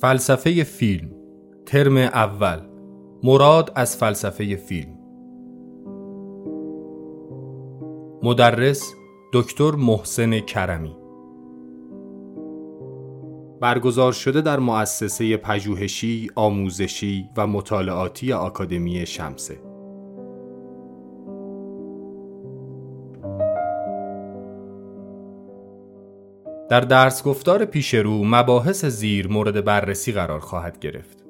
فلسفه فیلم ترم اول مراد از فلسفه فیلم. مدرس دکتر محسن کرمی. برگزار شده در مؤسسه پژوهشی، آموزشی و مطالعاتی آکادمی شمسه. در درس گفتار پیش رو مباحث زیر مورد بررسی قرار خواهد گرفت.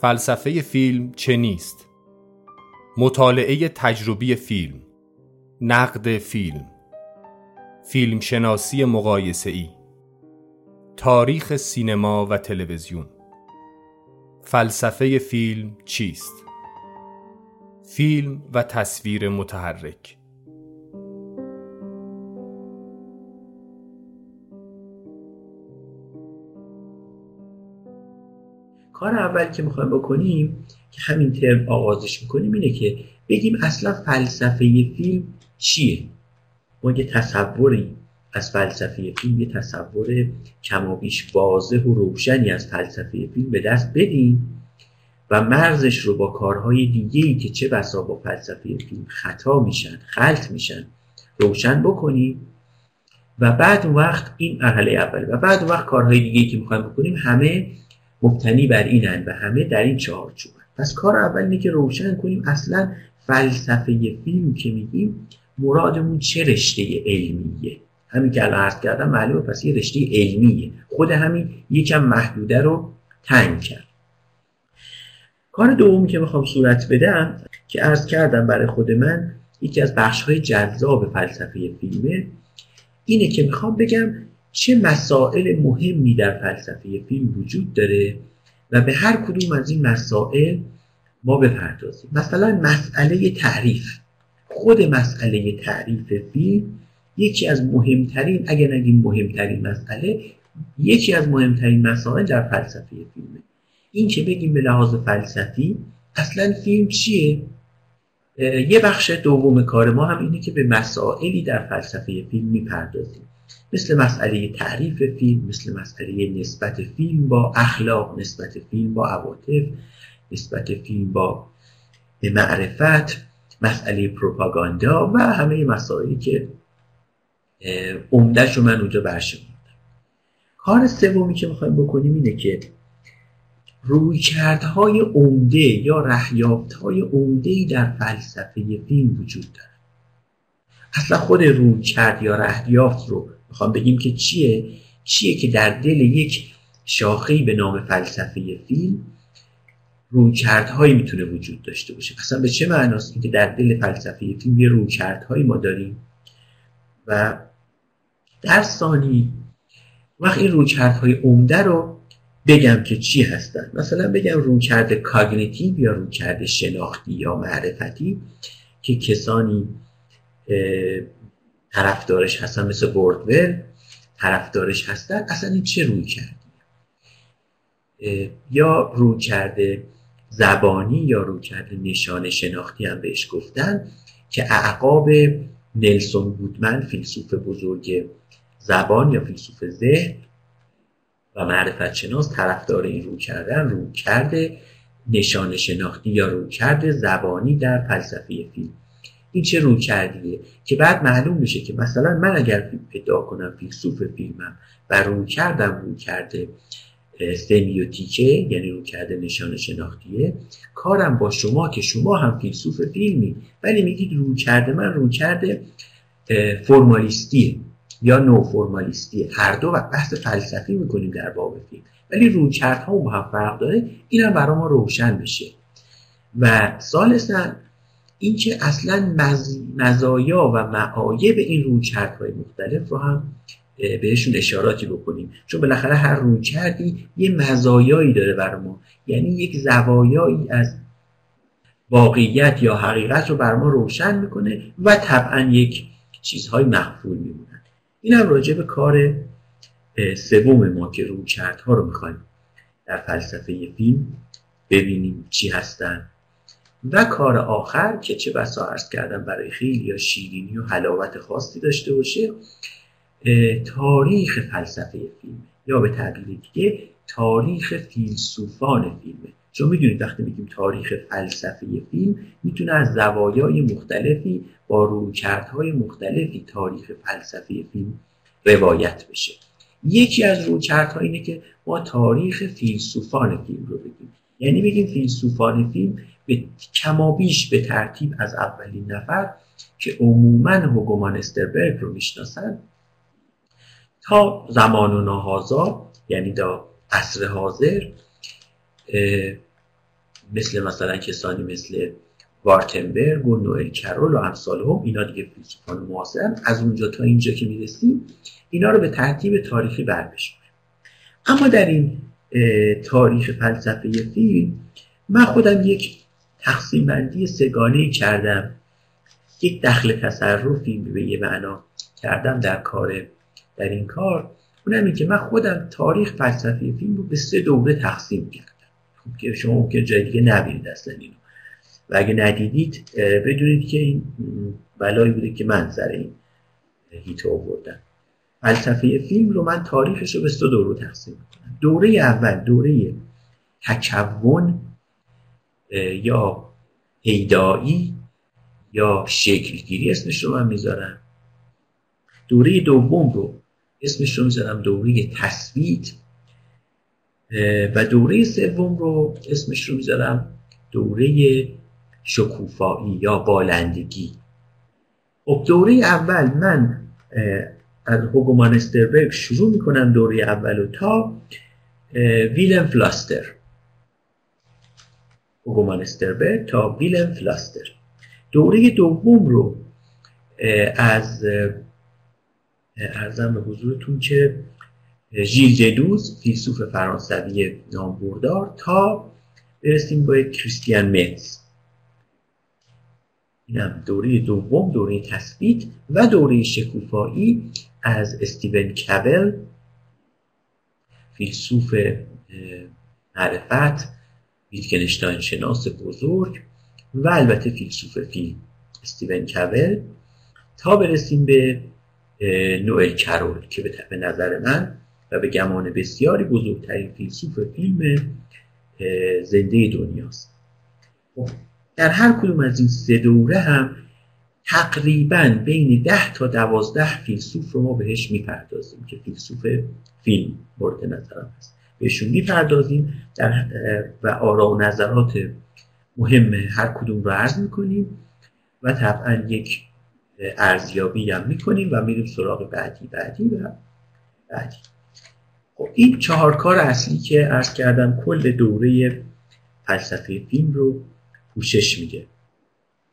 فلسفه فیلم چه نیست؟ مطالعه تجربی فیلم نقد فیلم فیلم شناسی مقایسه ای تاریخ سینما و تلویزیون فلسفه فیلم چیست؟ فیلم و تصویر متحرک کار اول که می‌خوایم بکنیم که همین ترم آغازش می‌کنیم اینه که بگیم اصلا فلسفه فیلم چیه؟ ما یه تصوری از فلسفه فیلم یه تصور کم و بیش واضح و روشنی از فلسفه فیلم به دست بدیم و مرزش رو با کارهای دیگه ای که چه بسا با فلسفه فیلم خطا میشن خلط میشن روشن بکنیم. و بعد وقت این مرحله اوله و بعد وقت کارهای دیگه ای که می‌خوایم بکنیم همه مبتنی بر اینن و همه در این چهارچوب پس کار اول اینه که روشن کنیم اصلا فلسفه فیلم که میگیم مرادمون چه رشته علمیه. همین که الان عرض کردم معلومه پس یه رشته علمیه. خود همین یکم محدوده رو تنگ کرد. کار دومی که می‌خوام صورت بدم که عرض کردم برای خود من یکی از بخش های جذاب فلسفه فیلمه اینه که می‌خوام بگم چه مسائل مهمی در فلسفه فیلم وجود داره و به هر کدوم از این مسائل ما بپردازیم. مثلا مسئله تعریف. خود مسئله تعریف فیلم یکی از مهمترین اگر نگیم مهمترین مسئله یکی از مهمترین مسائل در فلسفه فیلمه. این که بگیم به لحاظ فلسفی اصلا فیلم چیه؟ یه بخش دوم کار ما هم اینه که به مسائلی در فلسفه فیلم می‌پردازیم. مثل مسئله تعریف فیلم مثل مسئله نسبت فیلم با اخلاق نسبت فیلم با عواطف نسبت فیلم با معرفت مسئله پروپاگاندا و همه مسائلی که عمدهش رو من اونجا برشمردم کار سومی که می‌خوایم بکنیم اینه که رویکردهای عمده یا رهیافتهای عمده در فلسفه فیلم وجود داره. اصلا خود رویکرد یا رهیافت رو می‌خوام بگیم که چیه؟ چیه که در دل یک شاخهی به نام فلسفه فیلم رویکردهایی می‌تونه وجود داشته باشه؟ اصلا به چه معناست که در دل فلسفه فیلم یه رویکردهایی ما داریم و در ثانی وقت این رویکردهای عمده رو بگم که چی هستن. مثلا بگم رویکرد کاگنیتیو یا رویکرد شناختی یا معرفتی که کسانی طرفدارش هستن مثل بوردول طرفدارش هستن اصلا این چه روی کردی یا روی کرده زبانی یا روی کرده نشان شناختی هم بهش گفتن که اعقاب نلسون بودمن فیلسوف بزرگ زبان یا فیلسوف ذهن و معرفت شناس طرفدار این رو کردن رو کرده نشان شناختی یا رو کرده زبانی در فلسفه فیلم. این چه رو کردیه که بعد معلوم میشه که مثلا من اگر ادعا کنم فیلسوف فیلمم و رو کردم رو کرده سمیوتیکه یعنی رو کرده نشان شناختیه کارم با شما که شما هم فیلسوف فیلمی ولی میگید رو کرده من رو کرده فرمالیستیه یا نو فرمالیستیه هر دو و بحث فلسفی می‌کنیم در باب فیلم. ولی رو ها با هم فرق داره اینم برای ما روشن بشه. و سالسا اینکه اصلا مزایا و معایب این رویکردهای مختلف رو هم بهشون اشاراتی بکنیم. چون بالاخره هر رویکردی یه مزایایی داره بر ما. یعنی یک زوایایی از واقعیت یا حقیقت رو بر ما روشن می‌کنه و طبعا یک چیزهای مخفول میمونن. این هم راجع به کار سوم ما که رویکردها رو می‌خوایم در فلسفه فیلم ببینیم چی هستن. و کار آخر که چه بسا عرض کردم برای خیلی یا شیرینی و حلاوت خاصی داشته باشه تاریخ فلسفه فیلم یا به تعبیر دیگه تاریخ فیلسوفان فیلمه چون می‌دونید وقتی میگیم تاریخ فلسفه فیلم می‌تونه از زوایای مختلفی با رویکردهای مختلفی تاریخ فلسفه فیلم روایت بشه. یکی از رویکردها اینه که ما تاریخ فیلسوفان فیلم رو بگیم. یعنی بگیم فیلسوفان فیلم به کمابیش به ترتیب از اولین نفر که عموما هوگومان استربرگ رو می‌شناسن تا زمان و ناهازا یعنی تا عصر حاضر مثل مثلا کسانی مثل وارتنبرگ و نوئل کرول و امثال هم اینا دیگه فیلسوفان معاصرن از اونجا تا اینجا که می‌رسیم اینا رو به ترتیب تاریخی بربشیم اما در این تاریخ فلسفه فیلم من خودم یک تقسیم بندی سگانه کردم. یک دخل تصرفی به یه معنا کردم در کار. در این کار اونم این که من خودم تاریخ فلسفه فیلم رو به سه دوره تقسیم کردم. خب که شما ممکن جای دیگه نبینید اصلا اینو. و اگه ندیدید بدونید که این بلایی بوده که من سر این هیت آوردم. فلسفه فیلم رو من تاریخش رو به سه دوره تقسیم می‌کنم. دوره اول دوره تکون یا هیدایی یا شکلگیری اسمش رو من می‌ذارم. دوره دوم رو اسمش رو می‌ذارم دوره تصویت. و دوره سوم رو اسمش رو می‌ذارم دوره شکوفایی یا بالندگی. خب دوره اول من از هوگومان استربرگ شروع می‌کنم دوره اول تا ویلم فلاستر. استربرگ تا ویلم فلاستر. دوره دوم رو از ارزم به حضورتون که ژیل ددوز فیلسوف فرانسوی نامبردار تا برسیم با کریستیان میتز اینم دوره دوم دوره تثبیت و دوره شکوفایی از استیون کبل فیلسوف معرفت ویتکنشتاین شناس بزرگ و البته فیلسوف فیلم استیون کبل تا برسیم به نوئل کرول که به نظر من و به گمان بسیاری بزرگترین فیلسوف فیلم زنده دنیاست. خب در هر کدوم از این سه دوره هم تقریبا بین ده تا دوازده فیلسوف رو ما بهش می‌پردازیم که فیلسوف فیلم مورد نظرم هست. بهشون می‌پردازیم. در و آرا و نظرات مهم هر کدوم رو عرض می‌کنیم و طبعا یک ارزیابی هم می‌کنیم و میریم سراغ بعدی بعدی و بعدی. خب این چهار کار اصلی که عرض کردم کل دوره فلسفه فیلم رو پوشش میده.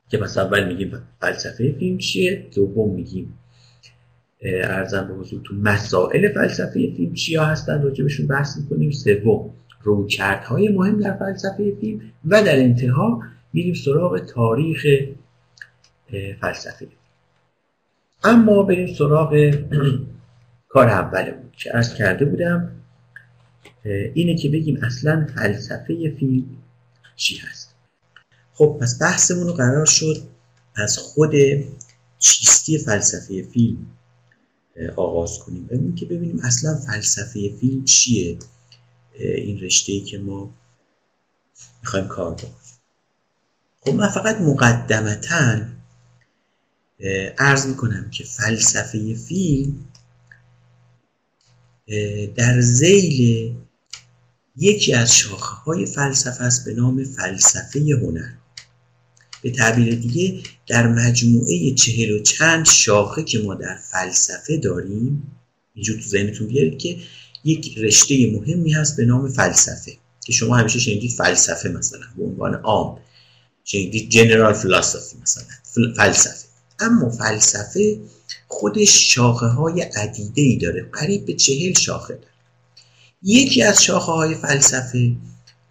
که مثلا اول میگیم فلسفه فیلم چیه دوم میگیم ارزم به حضورتون مسائل فلسفه فیلم چیا هستن راجبشون بحث می‌کنیم. سوم رویکردهای مهم در فلسفه فیلم و در انتها میریم سراغ تاریخ فلسفه. اما بریم سراغ کار اولمون که ارز کرده بودم اینه که بگیم اصلا فلسفه فیلم چی هست. خب پس بحثمون رو قرار شد از خود چیستی فلسفه فیلم آغاز کنیم. ببینیم که ببینیم اصلا فلسفه فیلم چیه؟ این رشته ای که ما می‌خوایم کار بکنیم خب من فقط مقدمتا ارز می‌کنم که فلسفه فیلم در زیل یکی از شاخه های فلسفه است به نام فلسفه هنر. به تعبیر دیگه در مجموعه چهل و چند شاخه که ما در فلسفه داریم اینجور تو ذهنتون بیارید که یک رشته مهمی هست به نام فلسفه که شما همیشه شنیدید فلسفه مثلا به عنوان عام. شنیدید جنرال فلسفه مثلا فلسفه. اما فلسفه خودش شاخه های عدیده ای داره قریب به چهل شاخه داره. یکی از شاخه های فلسفه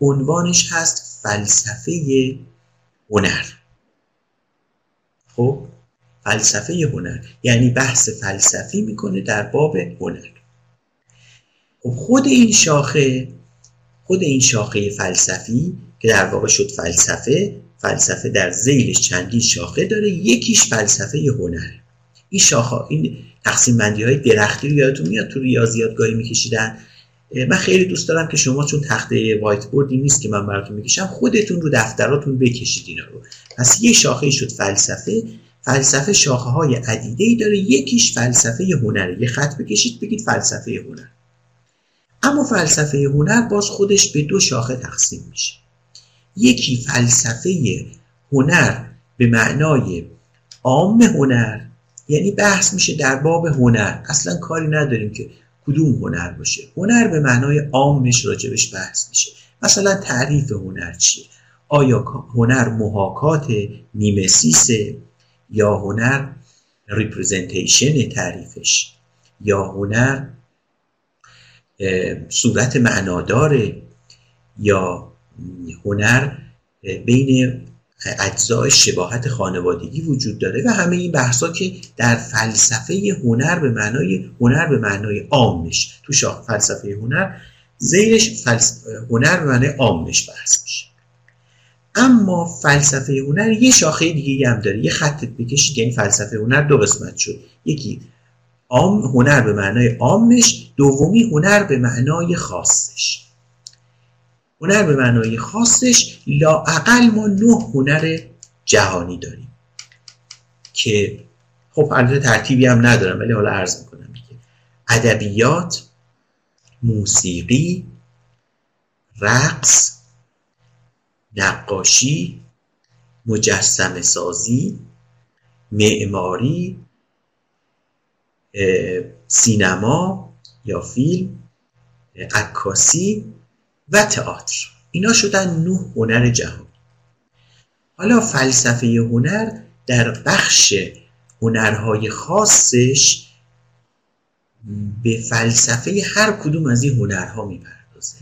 عنوانش هست فلسفه هنر. خب فلسفه هنر. یعنی بحث فلسفی می‌کنه در باب هنر. خب خود این شاخه خود این شاخه فلسفی که در واقع شد فلسفه فلسفه در زیلش چندین شاخه داره یکیش فلسفه هنر. این شاخه این تقسیم بندی های درختی رو یادتون میاد؟ تو ریاضیات گاهی میکشیدن من خیلی دوست دارم که شما چون تخته وایت بوردی نیست که من براتون می‌کشم خودتون رو دفتراتون بکشید اینا رو. پس یه شاخه شد فلسفه. فلسفه شاخه های عدیده ای داره. یکیش فلسفه هنره یه خط بکشید بگید فلسفه هنر. اما فلسفه هنر باز خودش به دو شاخه تقسیم میشه. یکی فلسفه هنر به معنای عام هنر یعنی بحث میشه در باب هنر. اصلا کاری نداریم که کدوم هنر باشه؟ هنر به معنای عامش راجبش بحث میشه. مثلا تعریف هنر چیه؟ آیا هنر محاکات نیمسیس یا هنر ریپرزنتیشن تعریفش؟ یا هنر صورت معناداره؟ یا هنر بین اجزای شباهت خانوادگی وجود داره و همه این بحثا که در فلسفه هنر به معنای هنر به معنای عامش. تو شاخ فلسفه هنر زیرش هنر به معنای عامش بحث میشه. اما فلسفه هنر یه شاخه دیگه هم داره. یه خط بکشید یعنی فلسفه هنر دو قسمت شد. یکی عام هنر به معنای عامش دومی هنر به معنای خاصش. هنر به معنای خاصش لاعقل ما نه هنر جهانی داریم. که خب البته ترتیبی هم ندارم ولی حالا عرض می‌کنم دیگه ادبیات موسیقی رقص نقاشی مجسم سازی معماری سینما یا فیلم عکاسی و تئاتر. اینا شدن نه هنر جهان. حالا فلسفه هنر در بخش هنرهای خاصش به فلسفه هر کدوم از این هنرها می‌پردازه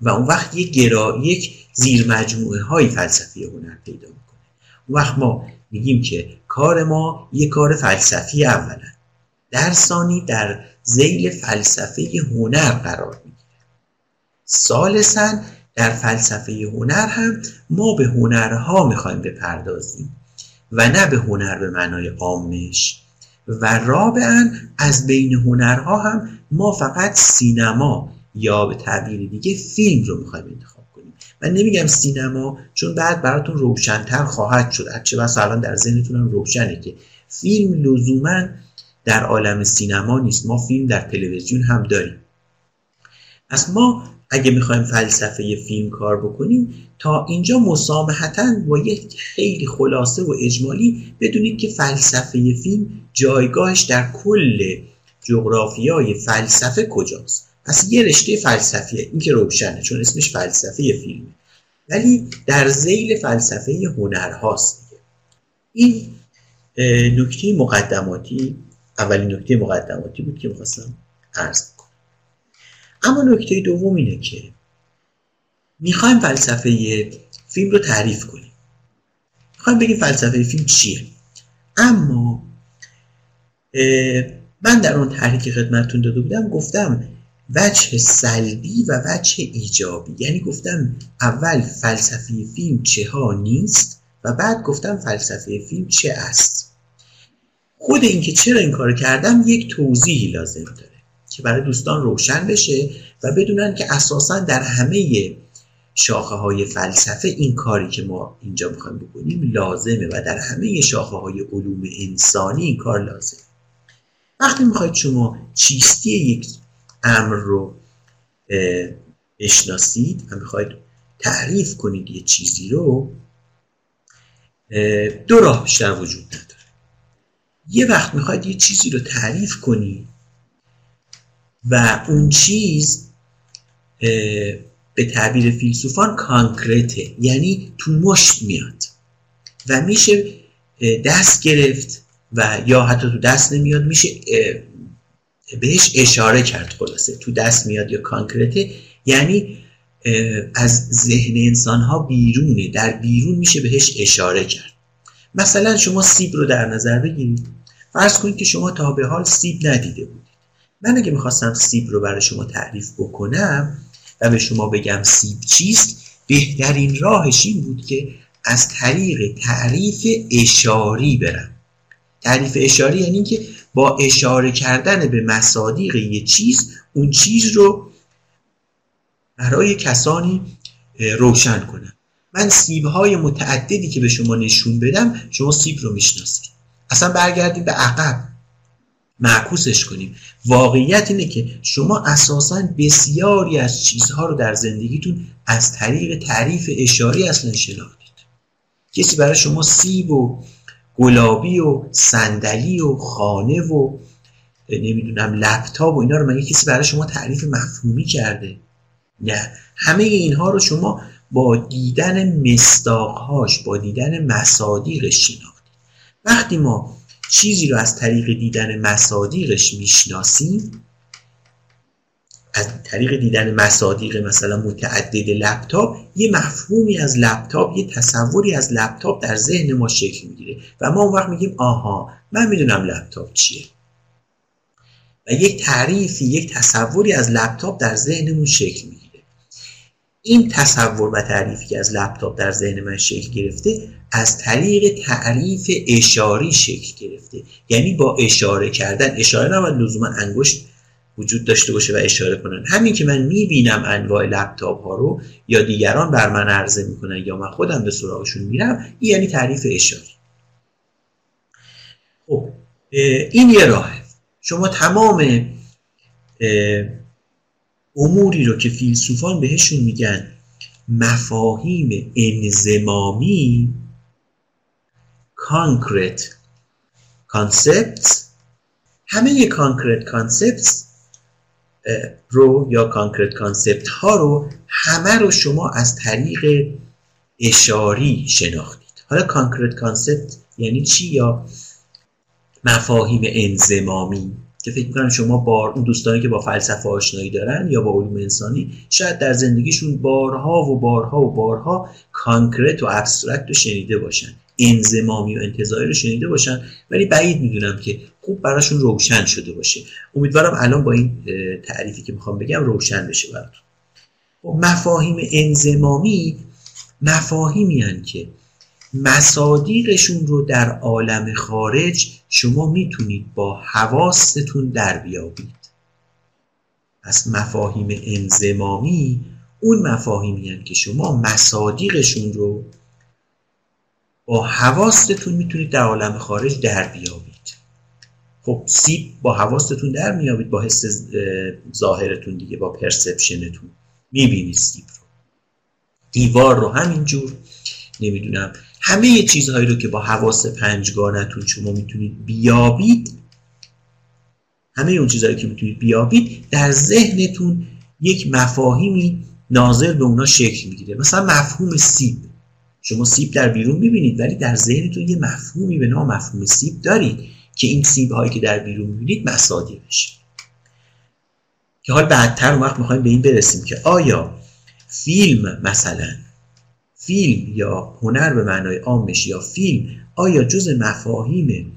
و اون وقت یک گرا یک زیر مجموعه های فلسفی هنر پیدا می‌کنه. اون وقت ما میگیم که کار ما یک کار فلسفی اولا. در ثانی در زیل فلسفه هنر قرار سالسا در فلسفه هنر هم ما به هنرها می‌خوایم بپردازیم و نه به هنر به معنای عامش. و رابعا از بین هنرها هم ما فقط سینما یا به تعبیر دیگه فیلم رو می‌خوایم انتخاب کنیم. من نمیگم سینما چون بعد براتون روشنتر خواهد شد. چه بس الان در ذهنتون هم روشنه که فیلم لزوما در عالم سینما نیست. ما فیلم در تلویزیون هم داریم. از ما اگه می‌خوایم فلسفه فیلم کار بکنیم تا اینجا مسامحتا با یک خیلی خلاصه و اجمالی بدونید که فلسفه فیلم جایگاهش در کل جغرافیای فلسفه کجاست. پس یه رشته فلسفیه این که روشنه چون اسمش فلسفه فیلمه ولی در زیل فلسفه هنر هاست این نکته مقدماتی اولین نکته مقدماتی بود که می‌خواستم عرض اما نکته دوم اینه که می‌خوایم فلسفه فیلم رو تعریف کنیم. می‌خوایم بگیم فلسفه فیلم چیه. اما من در اون تحریک که خدمتتون داده بودم گفتم وجه سلبی و وجه ایجابی. یعنی گفتم اول فلسفه فیلم چه ها نیست و بعد گفتم فلسفه فیلم چه است. خود اینکه چرا این کار کردم یک توضیحی لازم داره. که برای دوستان روشن بشه و بدونن که اساسا در همه شاخه های فلسفه این کاری که ما اینجا می‌خوایم بکنیم لازمه و در همه شاخه های علوم انسانی این کار لازمه. وقتی می‌خواید شما چیستی یک امر رو بشناسید و می‌خواید تعریف کنید یه چیزی رو دو راه بیشتر وجود نداره. یه وقت می‌خواید یه چیزی رو تعریف کنید و اون چیز به تعبیر فیلسوفان کانکرته یعنی تو مشت میاد و میشه دست گرفت و یا حتی تو دست نمیاد میشه بهش اشاره کرد خلاصه تو دست میاد یا کانکرته یعنی از ذهن انسان ها بیرونه در بیرون میشه بهش اشاره کرد. مثلا شما سیب رو در نظر بگیرید. فرض کنید که شما تا به حال سیب ندیده بودید. من اگه می‌خواستم سیب رو برای شما تعریف بکنم و به شما بگم سیب چیست بهترین راهش این بود که از طریق تعریف اشاری برم. تعریف اشاری یعنی که با اشاره کردن به مصادیق یه چیز اون چیز رو برای کسانی روشن کنم. من سیب های متعددی که به شما نشون بدم شما سیب رو می‌شناسید. اصلا برگردیم به عقب. معکوسش کنیم. واقعیت اینه که شما اساسا بسیاری از چیزها رو در زندگیتون از طریق تعریف اشاری اصلا شناختید. کسی برای شما سیب و گلابی و صندلی و خانه و نمی‌دونم لپتاپ و اینا رو مگه کسی برای شما تعریف مفهومی کرده؟ نه. همه اینها رو شما با دیدن مستاقهاش با دیدن مصادیقش شناختید. وقتی ما چیزی رو از طریق دیدن مصادیقش می‌شناسیم؟ از طریق دیدن مصادیق مثلا متعدد لپتاپ یه مفهومی از لپتاپ یه تصوری از لپتاپ در ذهن ما شکل می‌گیره و ما اون وقت میگیم آها من می‌دونم لپتاپ چیه. و یک تعریفی یک تصوری از لپتاپ در ذهنمون شکل می‌گیره. این تصور و تعریفی که از لپتاپ در ذهن من شکل گرفته از طریق تعریف اشاری شکل گرفته. یعنی با اشاره کردن اشاره نباید لزوما انگشت وجود داشته باشه و اشاره کنن. همین که من می‌بینم انواع لپتاپ ها رو یا دیگران بر من عرضه می‌کنن یا من خودم به سراغشون میرم این یعنی تعریف اشاری. خب این یه راهه. شما تمام اموری رو که فیلسوفان بهشون میگن مفاهیم انزمامی concrete concepts همه concrete concept رو یا concrete concept ها رو همه رو شما از طریق اشاری شناختید. حالا concrete concept یعنی چی یا مفاهیم انضمامی؟ که فکر می‌کنم شما با اون دوستانی که با فلسفه آشنایی دارن یا با علوم انسانی شاید در زندگیشون بارها و بارها و بارها concrete و abstract رو شنیده باشن انزمامی و انتظاری رو شنیده باشن. ولی بعید می‌دونم که خوب براشون روشن شده باشه. امیدوارم الان با این تعریفی که می‌خوام بگم روشن بشه براتون. خب، مفاهیم انزمامی مفاهیمی هن که مصادیقشون رو در عالم خارج شما می‌تونید با حواستون در بیابید. از مفاهیم انزمامی اون مفاهیمی هن که شما مصادیقشون رو با حواستون می‌تونید در عالم خارج در بیابید. خب سیب با حواستون در میابید با حس ظاهرتون دیگه با پرسپشنتون. می‌بینید سیب رو. دیوار رو همینجور. نمی‌دونم همه چیزهایی رو که با حواس پنجگانتون شما می‌تونید بیابید همه اون چیزهایی که می‌تونید بیابید در ذهنتون یک مفاهیمی ناظر به اونا شکل می‌گیره. مثلا مفهوم سیب. شما سیب در بیرون می‌بینید ولی در ذهنتون یه مفهومی به نام مفهوم سیب دارید که این سیب هایی که در بیرون می‌بینید بشه که حال بعدتر اون وقت می‌خوایم به این برسیم که آیا فیلم مثلا فیلم یا هنر به معنای عامش یا فیلم آیا جز مفاهیم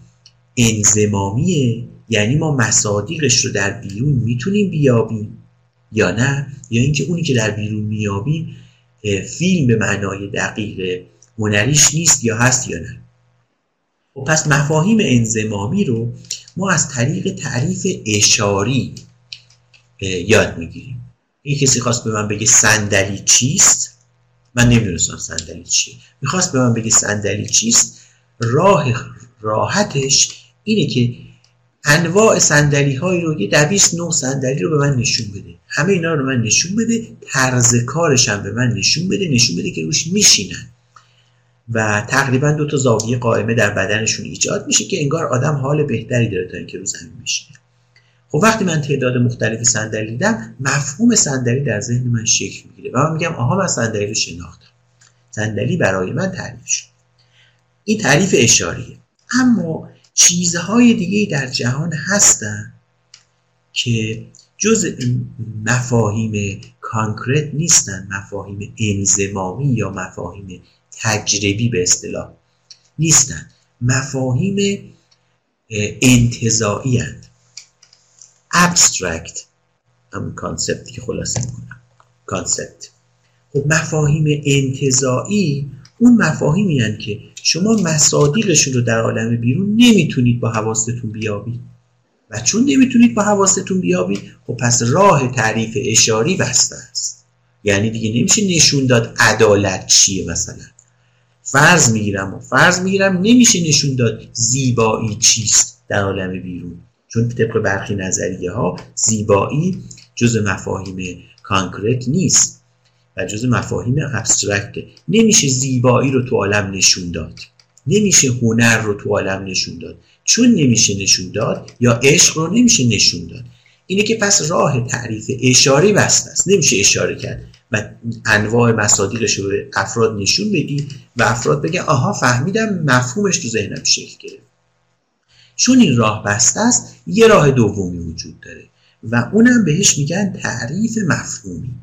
انزمامیه یعنی ما مصادیقش رو در بیرون می‌تونیم بیابیم یا نه؟ یا اینکه اونی که در بیرون میابیم فیلم به معنای دقیق هنریش نیست یا هست یا نه؟ و خب پس مفاهیم انزمامی رو ما از طریق تعریف اشاری یاد می‌گیریم. این کسی خواست به من بگه صندلی چیست؟ من نمی‌دونستم صندلی چیه می‌خواست به من بگه صندلی چیست. راه راحتش اینه که انواع صندلی هایی رو یه دویست نوع صندلی رو به من نشون بده. همه اینا رو من نشون بده. طرز کارش هم به من نشون بده. نشون بده که روش میشینن. و تقریبا دو تا زاویه قائمه در بدنشون ایجاد میشه که انگار آدم حال بهتری داره تا اینکه رو زمین میشینه خب وقتی من تعداد مختلفی صندلی دیدم مفهوم صندلی در ذهن من شکل می‌گیره و من میگم آها من صندلی رو شناختم. صندلی برای من تعریف شد. این تعریف اشاریه. اما چیزهای دیگه در جهان هستن که جزء مفاهیم concrete نیستن. مفاهیم انضمامی یا مفاهیم تجربی به اصطلاح نیستن. مفاهیم انتزاعی هستند abstract همون concept ی که خلاصه می‌کنم. کانسپت خب مفاهیم انتظایی اون مفاهیمی هن که شما مصادیقشون رو در عالم بیرون نمی‌تونید با حواستون بیابید. و چون نمی‌تونید با حواستون بیابید خب پس راه تعریف اشاری بسته است. یعنی دیگه نمیشه نشون داد عدالت چیه مثلا. فرض می‌گیرم و فرض می‌گیرم نمیشه نشون داد زیبایی چیست در عالم بیرون. چون طبق برخی نظریه ها زیبایی جز مفاهیم کانکرت نیست و جز مفاهیم ابسترکته نمیشه زیبایی رو تو عالم نشون داد. نمیشه هنر رو تو عالم نشون داد. چون نمیشه نشون داد یا عشق رو نمیشه نشون داد. اینه که پس راه تعریف اشاره بسته است. نمیشه اشاره کرد. و انواع مصادیقش رو به افراد نشون بدی و افراد بگن آها فهمیدم مفهومش تو ذهنم شکل گرفت. چون این راه بسته است یه راه دومی وجود داره و اونم بهش میگن تعریف مفهومی.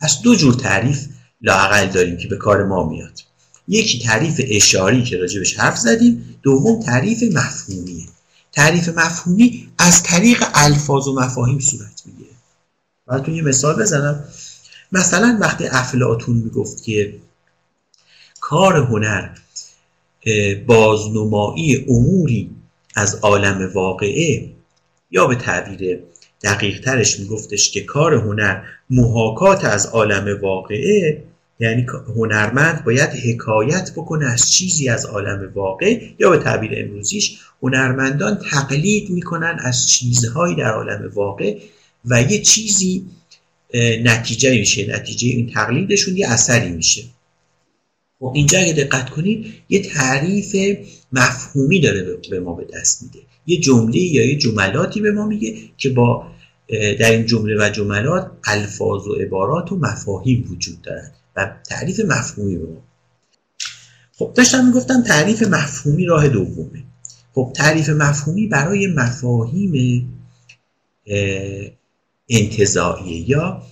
پس دو جور تعریف لاقل داریم که به کار ما میاد. یکی تعریف اشاری که راجبش حرف زدیم دوم تعریف مفهومیه تعریف مفهومی از طریق الفاظ و مفاهیم صورت می‌گیره. براتون یه مثال بزنم. مثلا وقتی افلاتون می‌گفت که کار هنر بازنمایی اموری از عالم واقعه یا به تعبیر دقیق ترش میگفتش که کار هنر محاکات از عالم واقعه یعنی هنرمند باید حکایت بکنه از چیزی از عالم واقع یا به تعبیر امروزیش هنرمندان تقلید می‌کنن از چیزهایی در عالم واقع و یه چیزی نتیجه میشه. نتیجه این تقلیدشون یه اثری میشه. و خب اینجا اگه دقت کنید یه تعریف مفهومی داره به ما به دست میده. یه جمله یا یه جملاتی به ما میگه که با در این جمله و جملات الفاظ و عبارات و مفاهیم وجود دارن و تعریف مفهومی به ما. خب داشتم می‌گفتم تعریف مفهومی راه دومه. خب تعریف مفهومی برای مفاهیم انتزاعیه یا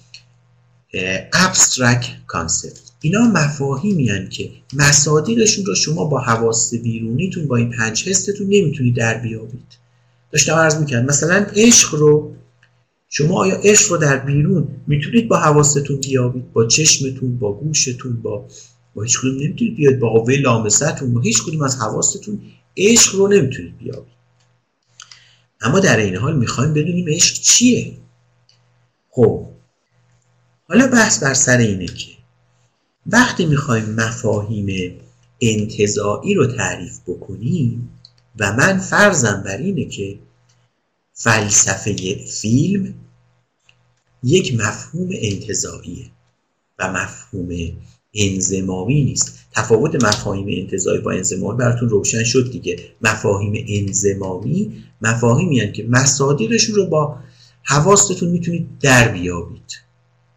abstract concept اینا مفاهیمی که مصادیقشون رو شما با حواس بیرونیتون با این پنج حستون نمی‌تونید دریابید. داشتم عرض می‌کردم مثلا عشق رو شما آیا عشق رو در بیرون می‌تونید با حواستون بیابید؟ با چشمتون با گوشتون با با هیچ کدوم نمی‌تونید بیابید با قوه لامستون با هیچ کدوم از حواستون عشق رو نمی‌تونید بیابید. اما در این حال می‌خوایم بدونیم عشق چیه. خب حالا بحث بر سر اینه که وقتی می‌خوایم مفاهیم انتظاعی رو تعریف بکنیم و من فرضم بر اینه که فلسفه فیلم یک مفهوم انتظاییه و مفهوم انزمامی نیست. تفاوت مفاهیم انتظایی با انزمامی براتون روشن شد دیگه. مفاهیم انزمامی مفاهیمی که مصادیقشون رو با حواستون می‌تونید در بیابید.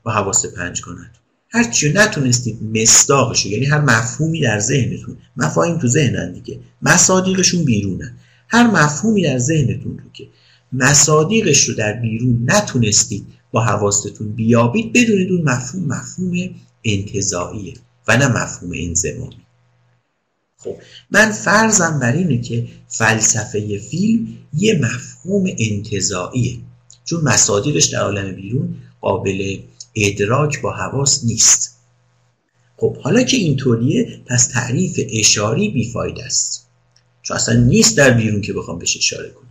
با حواس پنج کنند هر چی نتونستید مصداقشو یعنی هر مفهومی در ذهنتون مفاهیم تو ذهنن دیگه مصادیقشون بیرونن. هر مفهومی در ذهنتون رو که مصادیقش رو در بیرون نتونستید با حواستون بیابید بدونید اون مفهوم مفهوم انتظاییه و نه مفهوم انزمامی خب من فرضم بر اینه که فلسفه فیلم یه مفهوم انتظاییه چون مصادیقش در عالم بیرون قابل ادراک با حواس نیست. خب حالا که اینطوریه پس تعریف اشاری بیفاید است. چون اصلا نیست در بیرون که بخوام بهش اشاره کنم.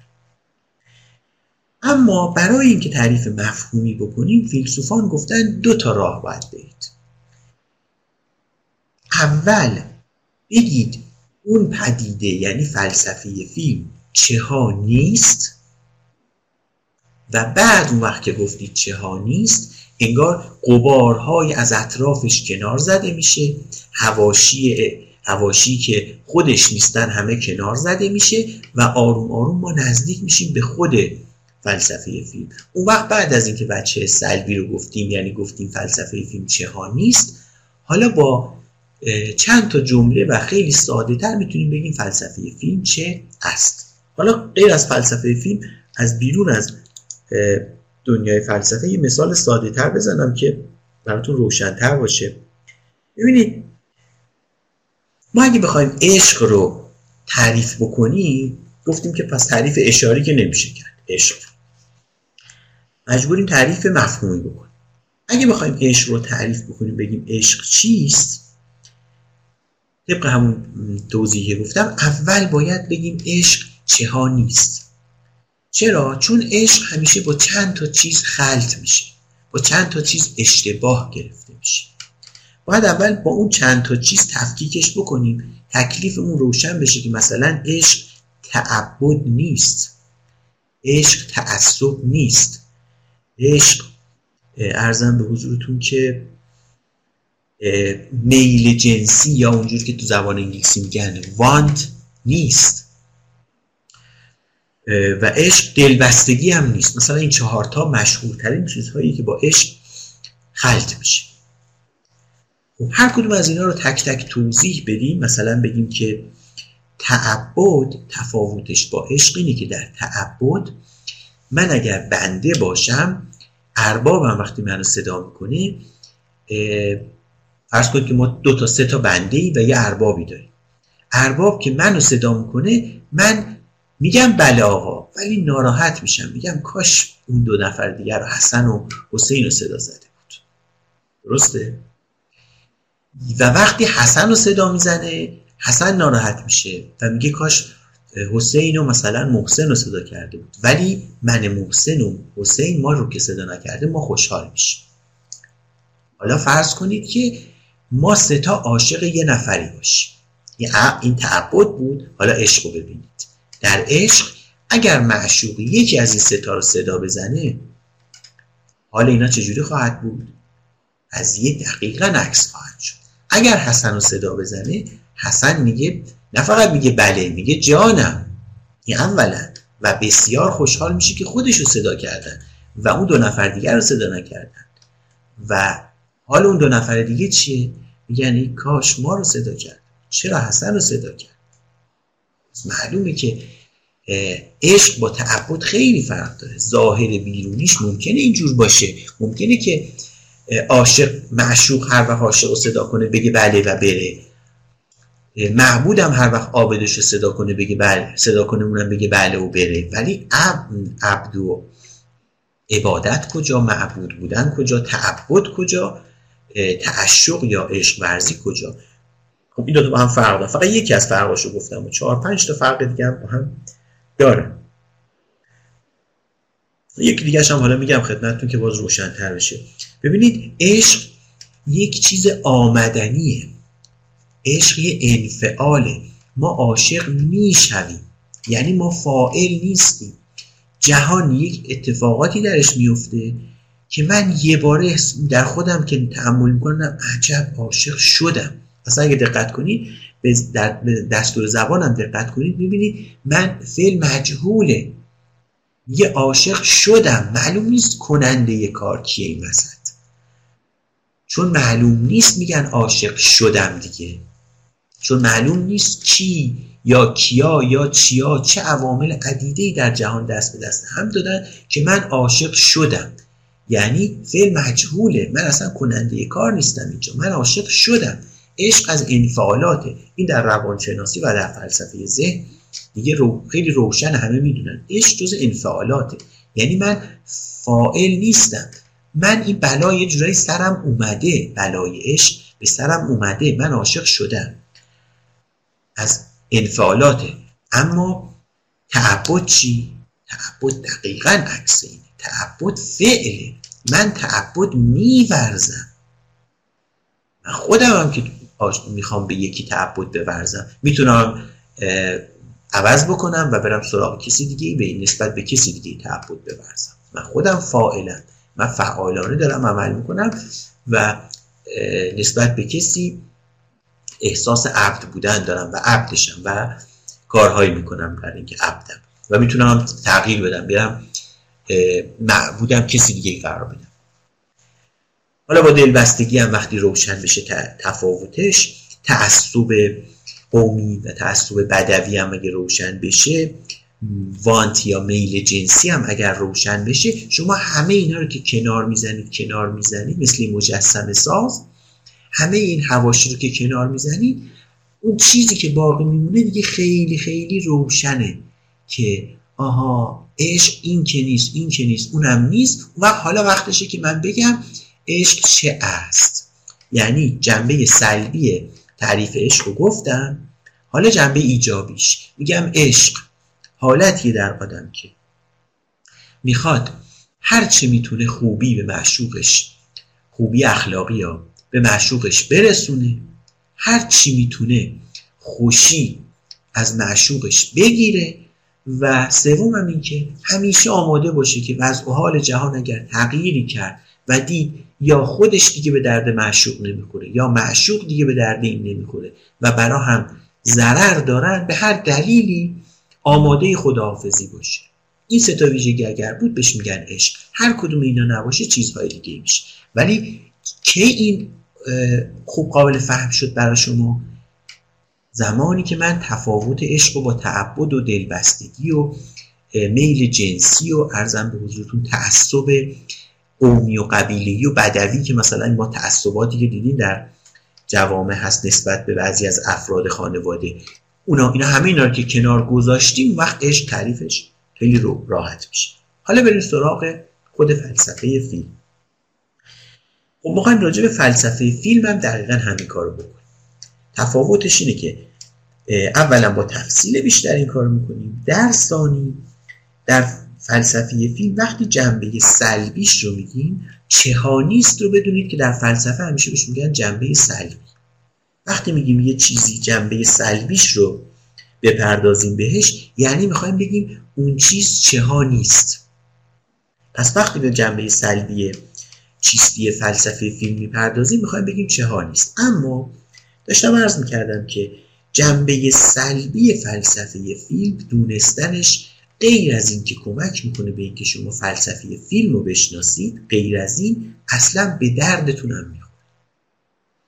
اما برای اینکه تعریف مفهومی بکنیم فیلسوفان گفتن دو تا راه باید برید. اول بگید اون پدیده یعنی فلسفه فیلم چه ها نیست؟ و بعد اون وقت که گفتید چه ها نیست انگار قبارهای از اطرافش کنار زده میشه هواشی هواشی که خودش نیستن همه کنار زده میشه و آروم آروم ما نزدیک میشیم به خود فلسفه فیلم. اون وقت بعد از اینکه بچه سلبی رو گفتیم یعنی گفتیم فلسفه فیلم چه ها نیست حالا با چند تا جمله و خیلی ساده تر می‌تونیم بگیم فلسفه فیلم چه است. حالا غیر از فلسفه فیلم از بیرون از دنیای فلسفه یه مثال ساده تر بزنم که براتون روشنتر باشه. ببینید ما اگه بخوایم عشق رو تعریف بکنیم گفتیم که پس تعریف اشاری که نمیشه کرد. عشق. مجبوریم تعریف مفهومی بکنیم. اگه بخوایم عشق رو تعریف بکنیم بگیم عشق چیست؟ طبق همون توضیحی گفتم اول باید بگیم عشق چه ها نیست. چرا؟ چون عشق همیشه با چند تا چیز خلط میشه. با چند تا چیز اشتباه گرفته میشه. باید اول با اون چند تا چیز تفکیکش بکنیم. تکلیفمون روشن بشه که مثلا عشق تعبد نیست. عشق تعصب نیست. عشق ارزم به حضورتون که میل جنسی یا اونجور که تو زبان انگلیسی میگن وانت نیست. و عشق دلبستگی هم نیست. مثلا این چهارتا مشهورترین چیزهایی که با عشق خلط میشه. خب هر کدوم از اینا رو تک تک توضیح بدیم. مثلا بگیم که تعبد تفاوتش با عشق اینه که در تعبد من اگر بنده باشم اربابم وقتی منو صدا می‌کنه فرض کنید که ما دو تا سه تا بنده ای و یه اربابی داریم. ارباب که منو صدا می‌کنه من میگم بله آقا ولی ناراحت میشم. میگم کاش اون دو نفر دیگر رو حسن و حسین رو صدا زده بود. درسته؟ و وقتی حسن رو صدا می‌زنه حسن ناراحت میشه و میگه کاش حسین و مثلا محسن رو صدا کرده بود. ولی من محسن و حسین ما رو که صدا نکرده ما خوشحال میشیم. حالا فرض کنید که ما ستا عاشق یه نفری باشیم. این تعبد بود. حالا عشق رو ببینید. در عشق اگر معشوق یکی از این ستا رو صدا بزنه حال اینا چجوری خواهد بود؟ از یه دقیقا عکس خواهد شد. اگر حسن رو صدا بزنه حسن میگه نه فقط میگه بله میگه جانم. این اولا و بسیار خوشحال میشه که خودش رو صدا کردن و اون دو نفر دیگر رو صدا نکردن. و حال اون دو نفر دیگه چیه؟ میگن کاش ما رو صدا کرد. چرا حسن رو صدا کرد؟ معلومه که عشق با تعبد خیلی فرق داره. ظاهر بیرونیش ممکنه اینجور باشه. ممکنه که عاشق معشوق هر وقت عاشق رو صدا کنه بگه بله و بره. معبود هم هر وقت عابدش رو صدا کنه بگه بله صدا کنه اونم بگه بله و بره. ولی عبد و عبادت کجا؟ معبود بودن کجا؟ تعبد کجا؟ تعشق یا عشق ورزی کجا؟ خب این دو تا با هم فرق دارن. فقط یکی از فرقاشو گفتم و چهار پنج تا فرق دیگه هم با هم داره. یکی دیگه هم حالا میگم خدمتتون که باز روشنتر بشه. ببینید عشق یک چیز آمدنیه. عشق یه انفعاله. ما عاشق می‌شویم. یعنی ما فائل نیستیم. جهان یک اتفاقاتی درش میفته که من یه باره در خودم که تعمل می‌کنم عجب عاشق شدم. اصلا اگه دقت کنید در دستور زبانم دقت کنید می‌بینید من فعل مجهوله یه عاشق شدم. معلوم نیست کننده یه کار کیه این وسط. چون معلوم نیست میگن عاشق شدم دیگه. چون معلوم نیست چی یا کیا یا چیا چه عوامل عدیده در جهان دست به دست هم دادن که من عاشق شدم. یعنی فعل مجهوله. من اصلا کننده کار نیستم اینجا. من عاشق شدم. عشق از انفعالاته این در روانشناسی و در فلسفه ذهن دیگه رو خیلی روشن همه می‌دونن. عشق جز انفعالاته. یعنی من فائل نیستم. من این بلا یه جورایی سرم اومده بلای عشق به سرم اومده. من عاشق شدم. از انفعالاته. اما تعبد چی؟ تعبد دقیقا عکس اینه. تعبد فعله. من تعبد میورزم. من خودم هم که می‌خوام به یکی تعبد بورزم. می‌تونم عوض بکنم و برم سراغ کسی دیگه به نسبت به کسی دیگه تعبد بورزم. من خودم فاعلم. من فعالانه دارم عمل می‌کنم و نسبت به کسی احساس عبد بودن دارم و عبدشم و کارهایی می‌کنم در اینکه عبدم. و می‌تونم تغییر بدم برم معبودم کسی دیگه قرار بدم حالا با دلبستگی هم وقتی روشن بشه تفاوتش تعصب قومی و تعصب بدوی هم اگه روشن بشه وانت یا میل جنسی هم اگر روشن بشه شما همه اینا رو که کنار می‌زنید کنار می‌زنید مثل مجسم ساز همه این حواشی رو که کنار می‌زنید اون چیزی که باقی میمونه دیگه خیلی خیلی روشنه که آها عشق این که نیست این که نیست اونم نیست و حالا وقتشه که من بگم عشق چه است؟ یعنی جنبه سلبی تعریف عشق رو گفتم. حالا جنبه ایجابیش. میگم عشق. حالتیه در آدم که می‌خواد هر چی می‌تونه خوبی به معشوقش خوبی اخلاقی ها به معشوقش برسونه هر چی می‌تونه خوشی از معشوقش بگیره. و سوم هم این که همیشه آماده باشه که وضع و حال جهان اگر تغییری کرد و دید یا خودش دیگه به درد معشوق نمی‌خوره یا معشوق دیگه به درد این نمی‌خوره و برا هم ضرر دارن به هر دلیلی آماده خداحافظی باشه. این سه تا ویژگی اگر بود بهش میگن عشق. هر کدوم اینا نباشه چیزهای دیگه میشه. ولی کی این خوب قابل فهم شد برای شما؟ زمانی که من تفاوت عشق و با تعبد و دلبستگی و میل جنسی و ارزم به حضورتون تعصب قومی و قبیلهی و بدوی که مثلا ما تعصباتی که دیدیم در جوامع هست نسبت به بعضی از افراد خانواده. اونا اینا همه اینا رو که کنار گذاشتیم وقت عشق تعریفش خیلی رو راحت میشه. حالا بریم سراغ خود فلسفه فیلم. خب ما راجع به فلسفه فیلم هم دقیقا همین کارو بکنیم. تفاوتش اینه که اولا با تفصیل بیشتر این کار می‌کنیم. در ثانی در فلسفه فیلم وقتی جنبه سلبیش رو میگیم چهانیست رو بدونید که در فلسفه همیشه بهش میگن جنبه سلبی. وقتی میگیم یه چیزی جنبه سلبیش رو بپردازیم بهش یعنی می‌خوایم بگیم اون چیز چه نیست. پس وقتی به جنبه سلبی چیستی فلسفه فیلم می‌پردازیم می‌خوایم بگیم چه ها نیست. اما داشتم عرض می‌کردم که جنبه سلبی فلسفه فیلم دونستنش غیر از این که کمک می‌کنه به اینکه شما فلسفه فیلم رو بشناسید غیر از این اصلا به دردتون هم می‌خوره.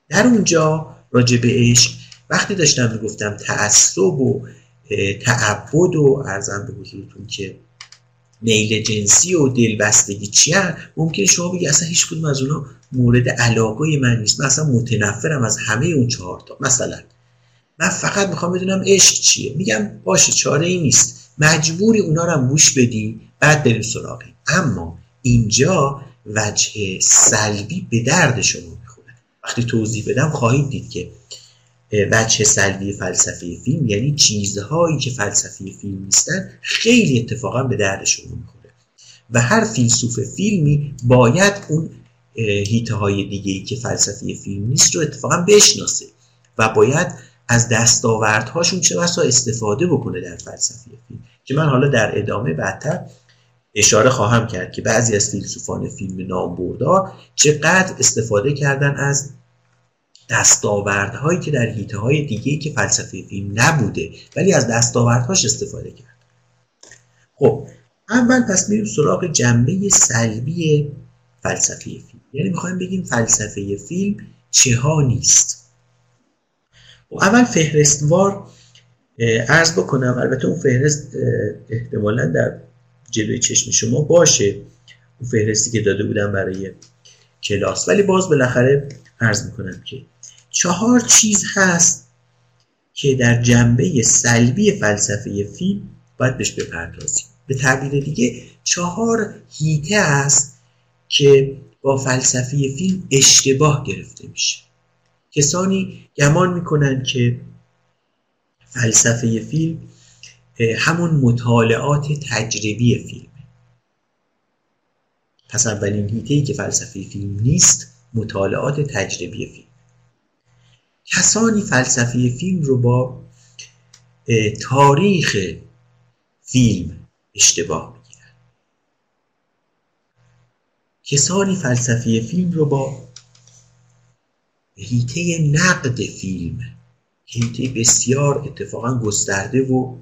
در اونجا راجع به عشق وقتی داشتم می‌گفتم تعصب و تعبد و ارزم به حضورتون که میل جنسی و دلبستگی چی ممکنه شما بگی اصلا هیچ کدوم از اونا مورد علاقه من نیست. من اصلا متنفرم از همه اون چهار تا. مثلا من فقط می‌خوام بدونم عشق چیه. میگم باشه چاره ای نیست. مجبوری اونا رو هم گوش بدی بعد بریم سراغی اما اینجا وجه سلبی به درد شما می‌خوره. وقتی توضیح بدم خواهید دید که وجه سلبی فلسفه فیلم یعنی چیزهایی که فلسفه فیلم نیستن خیلی اتفاقا به درد شما می‌خوره. و هر فیلسوف فیلمی باید اون هیته های دیگه ای که فلسفه فیلم نیست رو اتفاقا بشناسه و باید از دستاوردهاشون چه بسا استفاده بکنه در فلسفه فیلم. که من حالا در ادامه بعدتر اشاره خواهم کرد که بعضی از فیلسوفان فیلم نامبردار چقدر استفاده کردن از دستاوردهایی که در حیطه های دیگه که فلسفه فیلم نبوده ولی از دستاوردهاش استفاده کرد خب اول پس میریم سراغ جنبه سلبی فلسفه فیلم. یعنی می‌خوایم بگیم فلسفه فیلم چه ها نیست. اول فهرستوار ارز بکنم البته اون فهرست احتمالا در جلوی چشم شما باشه اون فهرستی که داده بودم برای کلاس. ولی باز بالاخره عرض می‌کنم که چهار چیز هست که در جنبه سلبی فلسفه فیلم باید بهش بپردازیم. به تعبیر دیگه چهار هیته است که با فلسفه فیلم اشتباه گرفته میشه. کسانی گمان می‌کنن که فلسفه فیلم همون مطالعات تجربی فیلم پس اولین هیته که فلسفه فیلم نیست مطالعات تجربی فیلم کسانی فلسفه فیلم رو با تاریخ فیلم اشتباه می‌گیرن. کسانی فلسفه فیلم رو با هیته نقد فیلم هیته بسیار اتفاقا گسترده و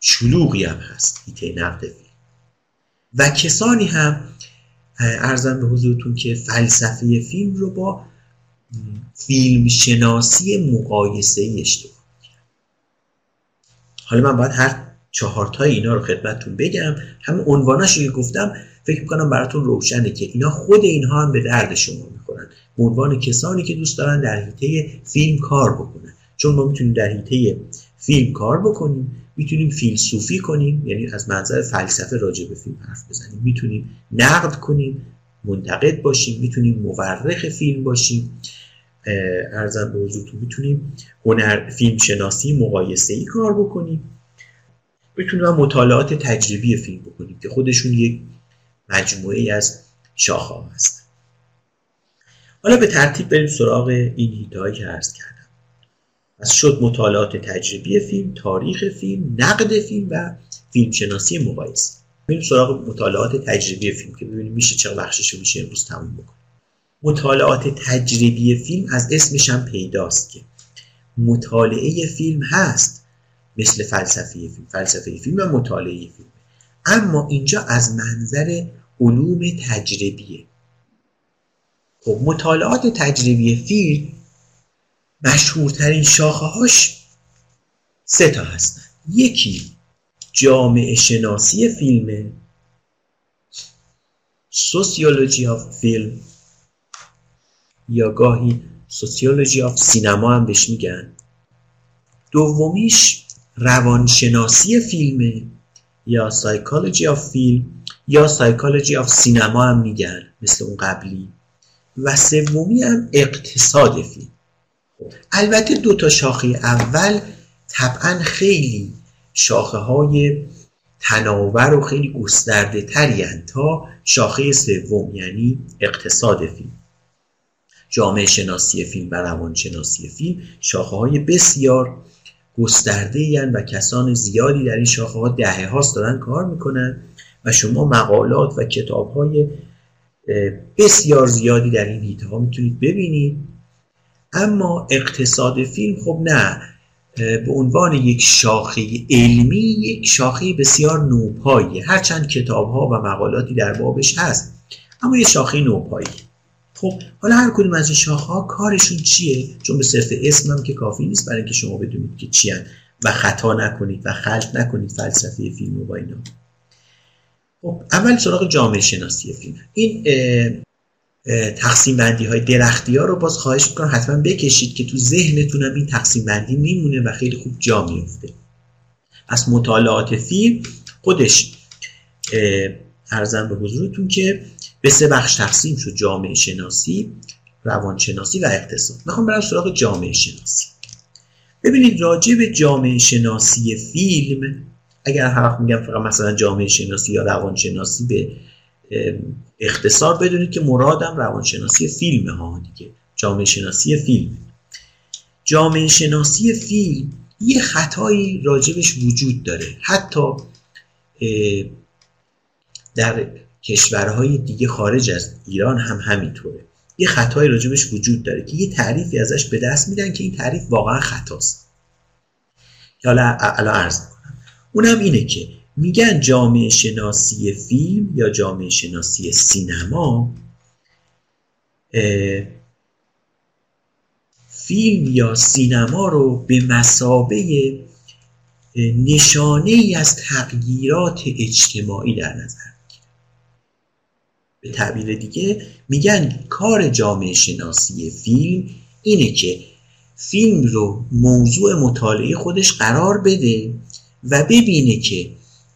شلوغی هم هست هیته نقد فیلم. و کسانی هم ارزم به حضورتون که فلسفه فیلم رو با فیلم شناسی مقایسه ای حالا من باید هر چهارتای اینا رو خدمتتون بگم. همه عنوانش رو گفتم فکر می‌کنم براتون روشنه که اینا خود اینها هم به درد شما می‌خورن. به عنوان کسانی که دوست دارن در حیطه فیلم کار بکنن. چون ما می‌تونیم در حیطه فیلم کار بکنیم می‌تونیم فیلسوفی کنیم یعنی از منظر فلسفه راجع به فیلم حرف بزنیم. می‌تونیم نقد کنیم منتقد باشیم می‌تونیم مورخ فیلم باشیم. ارزم به حضورتون می‌تونیم هنر فیلم شناسی مقایسه ای کار بکنیم. می‌تونیم مطالعات تجربی فیلم بکنیم که خودشون یک مجموعه از شاخه ها هست حالا به ترتیب بریم سراغ این هیتهایی که عرض کردم. از شد مطالعات تجربی فیلم تاریخ فیلم نقد فیلم و فیلم شناسی مقایسه. بریم سراغ مطالعات تجربی فیلم که ببینیم میشه چه بخشش میشه امروز تموم بکنیم. مطالعات تجربی فیلم از اسمش هم پیداست که مطالعه فیلم هست مثل فلسفه فیلم فلسفه فیلم و مطالعه فیلم. اما اینجا از منظر علوم تجربیه. خب مطالعات تجربی فیلم مشهورترین شاخه هاش سه تا هستن. یکی جامعه شناسی فیلمه sociology of film یا گاهی sociology of cinema هم بهش میگن. دومیش روانشناسی فیلمه یا psychology of film یا psychology of cinema هم میگن مثل اون قبلی. و سومی هم اقتصاد فیلم. البته دو تا شاخه اول طبعا خیلی شاخه های تناور و خیلی گسترده تری تا شاخه سوم یعنی اقتصاد فیلم. جامعه شناسی فیلم و روان شناسی فیلم شاخه های بسیار گسترده و کسان زیادی در این شاخه ها دهه هاست دارن کار می‌کنن و شما مقالات و کتاب های بسیار زیادی در این هیته ها می‌تونید ببینید. اما اقتصاد فیلم خب نه به عنوان یک شاخه علمی یک شاخه بسیار نوپاییه. هرچند کتاب ها و مقالاتی در بابش هست اما یه شاخه نوپایی خب حالا هر کدوم از این شاخه کارشون چیه؟ چون به صرف اسمم که کافی نیست برای اینکه شما بدونید که چی و خطا نکنید و خلط نکنید فلسفه فیلم و با اینا. خب اول سراغ جامعه شناسی فیلم. این تقسیم بندی های درختی ها رو باز خواهش می‌کنم حتما بکشید که تو ذهنتونم این تقسیم بندی میمونه و خیلی خوب جا میفته از مطالعات فیلم خودش ارزم به حضورتون که به سه بخش تقسیم شد جامعه شناسی روانشناسی و اقتصاد. می‌خوام برم سراغ جامعه شناسی. ببینید راجع به جامعه شناسی فیلم اگر هر وقت میگم فقط مثلا جامعه شناسی یا روانشناسی به اختصار بدونید که مرادم روانشناسی فیلم ها دیگه. جامعه شناسی فیلم. جامعه شناسی فیلم یه خطایی راجبش وجود داره. حتی در کشورهای دیگه خارج از ایران هم همینطوره. یه خطایی راجبش وجود داره که یه تعریفی ازش به دست میدن که این تعریف واقعا خطاست. حالا الان عرض کنم اونم اینه که میگن جامعه شناسی فیلم یا جامعه شناسی سینما فیلم یا سینما رو به مسابه نشانه ای از تغییرات اجتماعی در نظر به تعبیر دیگه میگن کار جامعه شناسی فیلم اینه که فیلم رو موضوع مطالعه خودش قرار بده و ببینه که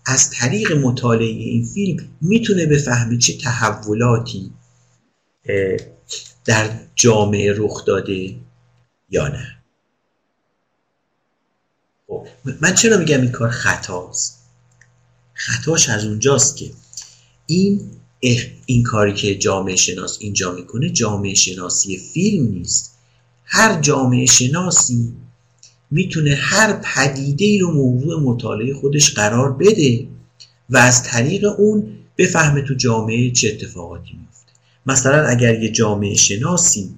از طریق مطالعه این فیلم می‌تونه بفهمه چه تحولاتی در جامعه رخ داده یا نه. خب، من چرا میگم این کار خطاست؟ خطاش از اونجاست که این این کاری که جامعه شناس اینجا می‌کنه جامعه شناسی فیلم نیست. هر جامعه شناسی می‌تونه هر پدیده ای رو موضوع مطالعه خودش قرار بده و از طریق اون بفهمه تو جامعه چه اتفاقاتی میفته مثلا اگر یه جامعه شناسی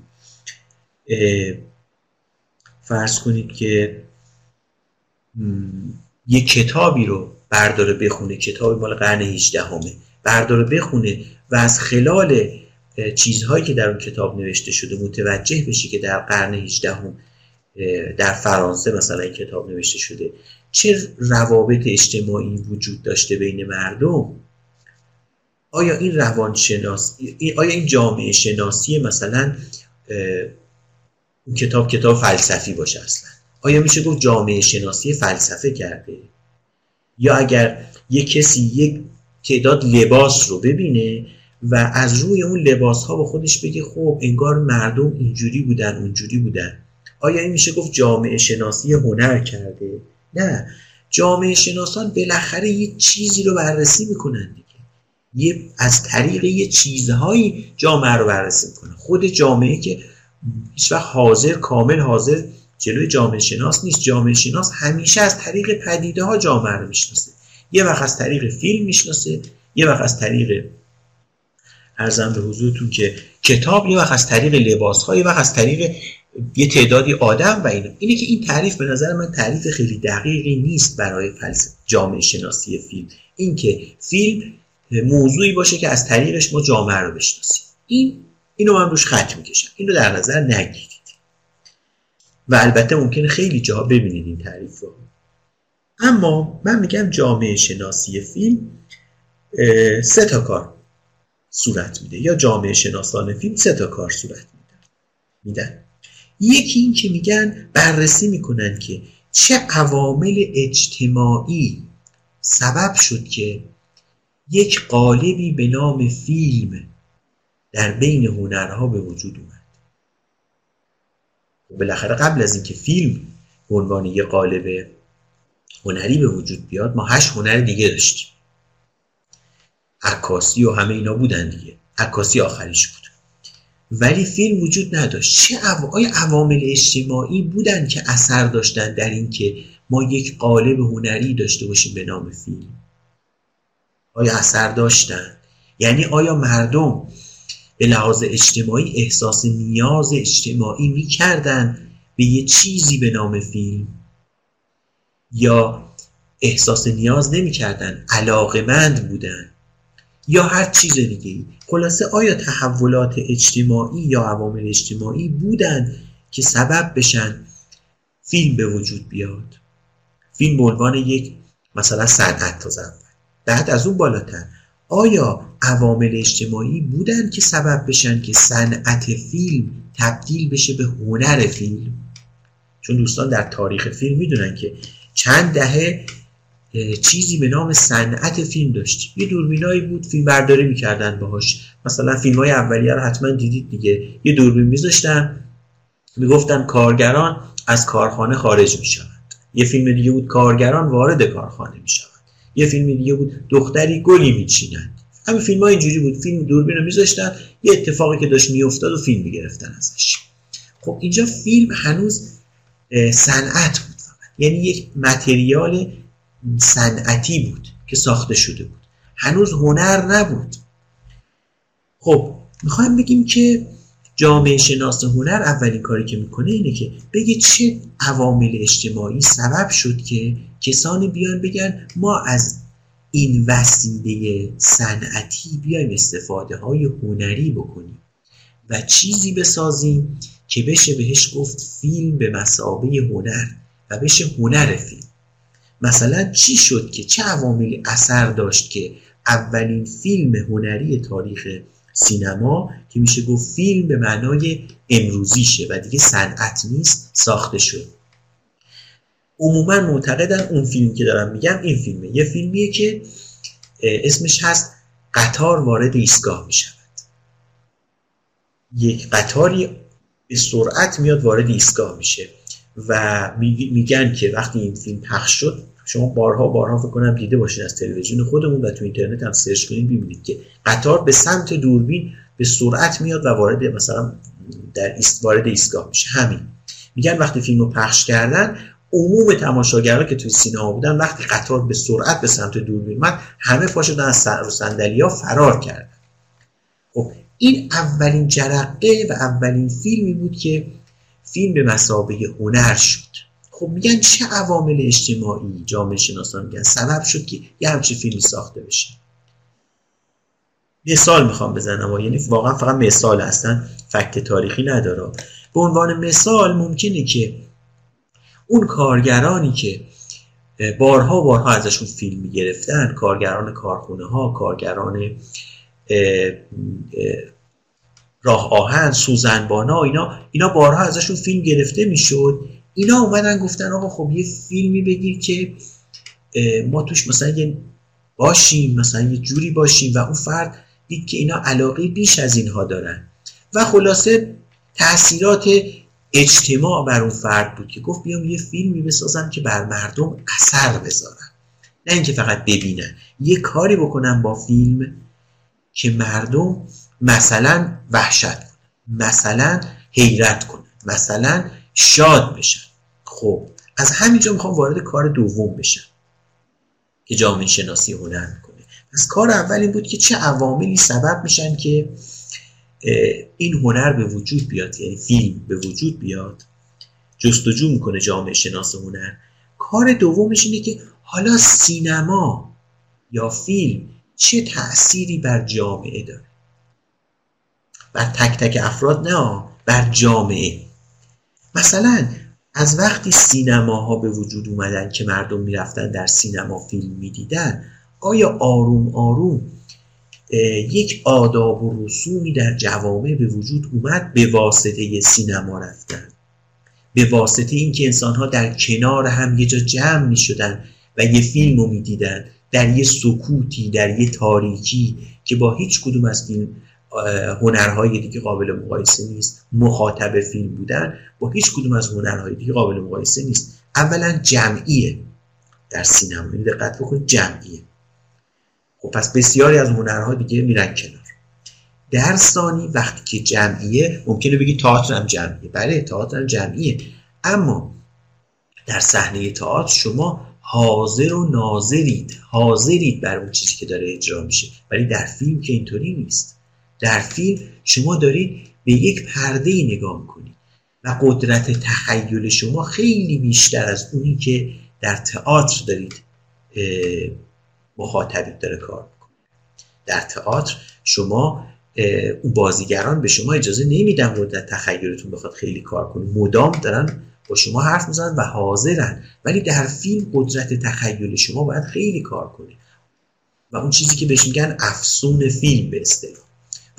فرض کنید که یه کتابی رو برداره بخونه کتابی مال قرن 18 همه برداره بخونه و از خلال چیزهایی که در اون کتاب نوشته شده متوجه بشه که در قرن 18 هم در فرانسه مثلا این کتاب نوشته شده چه روابط اجتماعی وجود داشته بین مردم؟ آیا این روانشناس آیا این جامعه شناسی مثلا این کتاب کتاب فلسفی باشه اصلا؟ آیا میشه گفت جامعه شناسی فلسفه کرده؟ یا اگر یک کسی یک تعداد لباس رو ببینه و از روی اون لباس ها با خودش بگه خب انگار مردم اینجوری بودن اونجوری بودن. آیا این میشه گفت جامعه شناسی هنر کرده؟ نه. جامعه شناسان بالاخره یه چیزی رو بررسی می‌کنن دیگه. یه از طریق یه چیزهایی جامعه رو بررسی می‌کنن. خود جامعه که هیچ وقت حاضر کامل حاضر جلوی جامعه شناس نیست. جامعه شناس همیشه از طریق پدیده ها جامعه رو می‌شناسه. یه وقت از طریق فیلم می‌شناسه یه وقت از طریق ارزم به حضورتون که کتاب یه وقت از طریق لباس یه وقت از طریق یه تعدادی آدم و اینه اینه که این تعریف به نظر من تعریف خیلی دقیقی نیست برای فلسفه جامعه شناسی فیلم. اینکه فیلم موضوعی باشه که از طریقش ما جامعه رو بشناسیم. این اینو من روش خط می‌کشم. اینو در نظر نگیرید. و البته ممکنه خیلی جا ببینید این تعریف رو. اما من میگم جامعه شناسی فیلم سه تا کار صورت میده. یا جامعه شناسان فیلم سه تا کار صورت میدن میدن. یکی این که میگن بررسی می‌کنن که چه عوامل اجتماعی سبب شد که یک قالبی به نام فیلم در بین هنرها به وجود اومد. و بالاخره قبل از اینکه فیلم به عنوان یک قالب هنری به وجود بیاد ما هشت هنر دیگه داشتیم. عکاسی و همه اینا بودن دیگه. عکاسی آخریش بود. ولی فیلم وجود نداشت. چه عوامل اجتماعی بودن که اثر داشتن در اینکه ما یک قالب هنری داشته باشیم به نام فیلم؟ آیا اثر داشتن؟ یعنی آیا مردم به لحاظ اجتماعی احساس نیاز اجتماعی می‌کردن به یه چیزی به نام فیلم؟ یا احساس نیاز نمی‌کردن علاقمند بودن یا هر چیز دیگه ای خلاصه آیا تحولات اجتماعی یا عوامل اجتماعی بودن که سبب بشن فیلم به وجود بیاد؟ فیلم به عنوان یک مثلا صنعت تا بعد از اون بالاتر آیا عوامل اجتماعی بودن که سبب بشن که صنعت فیلم تبدیل بشه به هنر فیلم؟ چون دوستان در تاریخ فیلم می‌دونن که چند دهه چیزی به نام صنعت فیلم داشتیم یه دوربینایی بود فیلم برداری می‌کردن باهاش. مثلا فیلم های اولیه رو حتما دیدید دیگه. یه دوربین میذاشتن می‌گفتن کارگران از کارخانه خارج می‌شوند. یه فیلم دیگه بود کارگران وارد کارخانه می‌شوند. یه فیلم دیگه بود دختری گلی میچینند. همین فیلم ها اینجوری بود. فیلم دوربین رو میذاشتن یه اتفاقی که داشت میافتاد و فیلم می‌گرفتن ازش. خب اینجا فیلم هنوز صنعت بود. یعنی یک متریال صنعتی بود که ساخته شده بود. هنوز هنر نبود. خب می‌خوایم بگیم که جامعه شناس هنر اولین کاری که می‌کنه اینه که بگه چه عوامل اجتماعی سبب شد که کسانی بیان بگن ما از این وسیله صنعتی بیایم استفاده های هنری بکنیم و چیزی بسازیم که بشه بهش گفت فیلم به مسابه هنر. بشه هنر فیلم. مثلا چی شد که چه عواملی اثر داشت که اولین فیلم هنری تاریخ سینما که میشه گفت فیلم به معنای امروزیشه و دیگه صنعت نیست ساخته شد. عموما معتقدن اون فیلم که دارم میگم این فیلمه. یه فیلمیه که اسمش هست قطار وارد ایستگاه می‌شود. یک قطاری به سرعت میاد وارد ایستگاه میشه. و میگن که وقتی این فیلم پخش شد شما بارها بارها فکر کنم دیده باشین از تلویزیون خودمون و تو اینترنت هم سرچ کنین ببینید که قطار به سمت دوربین به سرعت میاد و وارد مثلا در ایست وارد ایستگاه میشه. همین. میگن وقتی فیلم رو پخش کردن عموم تماشاگرها که توی سینما بودن وقتی قطار به سرعت به سمت دوربین اومد همه پا شدن از صندلی فرار کردن. خب این اولین جرقه و اولین فیلمی بود که فیلم به مسابقه هنر شد. خب میگن چه عوامل اجتماعی جامعه شناسان میگن؟ سبب شد که یه همچین فیلمی ساخته بشه. مثال می‌خوام بزنم. یعنی واقعا فقط مثال هستن فکت تاریخی نداره به عنوان مثال ممکنه که اون کارگرانی که بارها بارها ازشون فیلم می‌گرفتن کارگران کارخونه ها کارگران راه آهن سوزنبانا اینا اینا بارها ازشون فیلم گرفته می‌شد. اینا اومدن گفتن آقا خب یه فیلمی بگیر که ما توش مثلا یه باشیم مثلا یه جوری باشیم و اون فرد دید که اینا علاقه بیش از اینها دارن. و خلاصه تاثیرات اجتماع بر اون فرد بود که گفت بیام یه فیلمی بسازم که بر مردم اثر بذارم نه اینکه فقط ببینن. یه کاری بکنم با فیلم که مردم مثلا وحشت مثلا حیرت کنن مثلا شاد بشن. خب از همینجا می‌خوام وارد کار دوم بشم که جامعه شناسی هنر می‌کنه. پس کار اول این بود که چه عواملی سبب میشن که این هنر به وجود بیاد یعنی فیلم به وجود بیاد جستجو می‌کنه جامعه شناس هنر. کار دومش اینه که حالا سینما یا فیلم چه تأثیری بر جامعه داره؟ بر تک تک افراد نه بر جامعه. مثلا از وقتی سینماها به وجود اومدن که مردم می‌رفتن در سینما فیلم می‌دیدن آیا آروم آروم یک آداب و رسومی در جوامع به وجود اومد به واسطه سینما رفتن؟ به واسطه اینکه انسانها در کنار هم یه جا جمع می شدن و یه فیلم رو می دیدن در یه سکوتی در یه تاریکی که با هیچ کدوم از فیلم هنرهای دیگه قابل مقایسه نیست. مخاطب فیلم بودن با هیچ کدوم از هنرهای دیگه قابل مقایسه نیست. اولا جمعیه. در سینما. این دقت بکنید جمعیه. خب پس بسیاری از هنرها دیگه میرن کنار. در ثانی وقتی که جمعیه ممکنه بگی تئاتر هم جمعیه. بله تئاتر هم جمعیه. اما در صحنه تئاتر شما حاضر و ناظرید. حاضرید بر اون چیزی که داره اجرا میشه. ولی در فیلم که اینطوری نیست. در فیلم شما دارید به یک پرده ای نگاه می‌کنید و قدرت تخیل شما خیلی بیشتر از اونی که در تئاتر دارید مخاطبید داره کار می‌کنه. در تئاتر شما اون بازیگران به شما اجازه نمیدن قدرت تخیلتون بخواد خیلی کار کنه. مدام دارن با شما حرف می‌زنن و حاضرن. ولی در فیلم قدرت تخیل شما باید خیلی کار کنه. و اون چیزی که بهش میگن افسون فیلم به اصطلاح.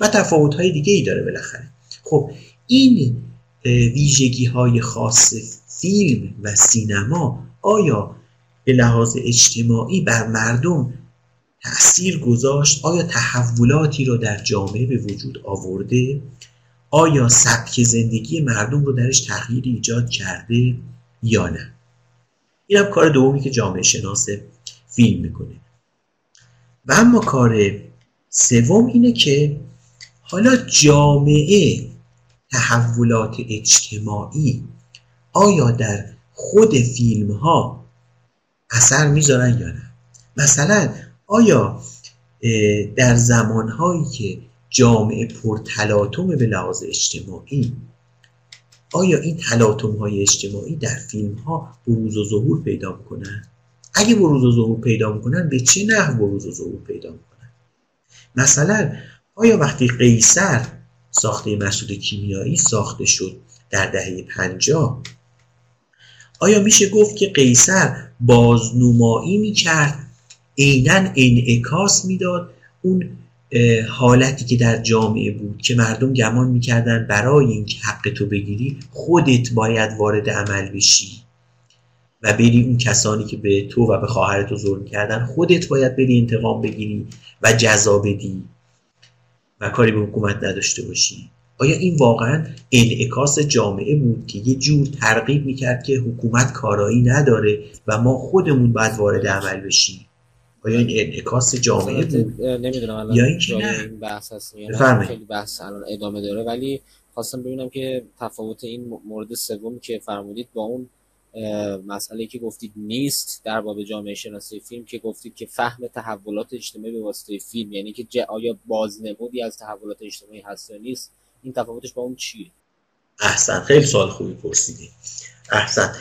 و تفاوت های دیگه ای داره بالاخره. خب این ویژگی های خاص فیلم و سینما آیا به لحاظ اجتماعی بر مردم تأثیر گذاشت؟ آیا تحولاتی رو در جامعه به وجود آورده؟ آیا سبک زندگی مردم رو درش تغییری ایجاد کرده یا نه؟ این هم کار دومی که جامعه شناس فیلم می‌کنه. و اما کار سوم اینه که حالا جامعه تحولات اجتماعی آیا در خود فیلم ها اثر می‌ذارن یا نه؟ مثلا آیا در زمانهایی که جامعه پرتلاطم به لحاظ اجتماعی آیا این تلاطم های اجتماعی در فیلم ها بروز و ظهور پیدا می‌کنن؟ اگه بروز و ظهور پیدا می‌کنن به چه نحو بروز و ظهور پیدا می‌کنن؟ مثلا آیا وقتی قیصر ساخته مسئول کیمیایی ساخته شد در دهه پنجاه؟ آیا میشه گفت که قیصر بازنمایی می‌کرد؟ عینا انعکاس می‌داد اون حالتی که در جامعه بود که مردم گمان می‌کردن برای اینکه حق تو بگیری خودت باید وارد عمل بشی و بری اون کسانی که به تو و به خواهرت ظلم کردن خودت باید بری انتقام بگیری و جزا بدی. و کاری به حکومت نداشته باشی. آیا این واقعا انعکاس جامعه بود که یه جور ترغیب می‌کرد که حکومت کارایی نداره و ما خودمون باید وارد عمل بشیم؟ آیا این انعکاس جامعه بود؟ نمی‌دونم الان یا اینکه نه. این بحث هست بفرمایید. خیلی بحث الان ادامه داره ولی خواستم ببینم که تفاوت این مورد سوم که فرمودید با اون مسئله که گفتید نیست در باب جامعه شناسی فیلم که گفتید که فهم تحولات اجتماعی به واسطه فیلم یعنی که ج- آیا بازنمودی از تحولات اجتماعی هست یا نیست؟ این تفاوتش با اون چیه؟ احسن خیلی سوال خوبی پرسیدی. احسن.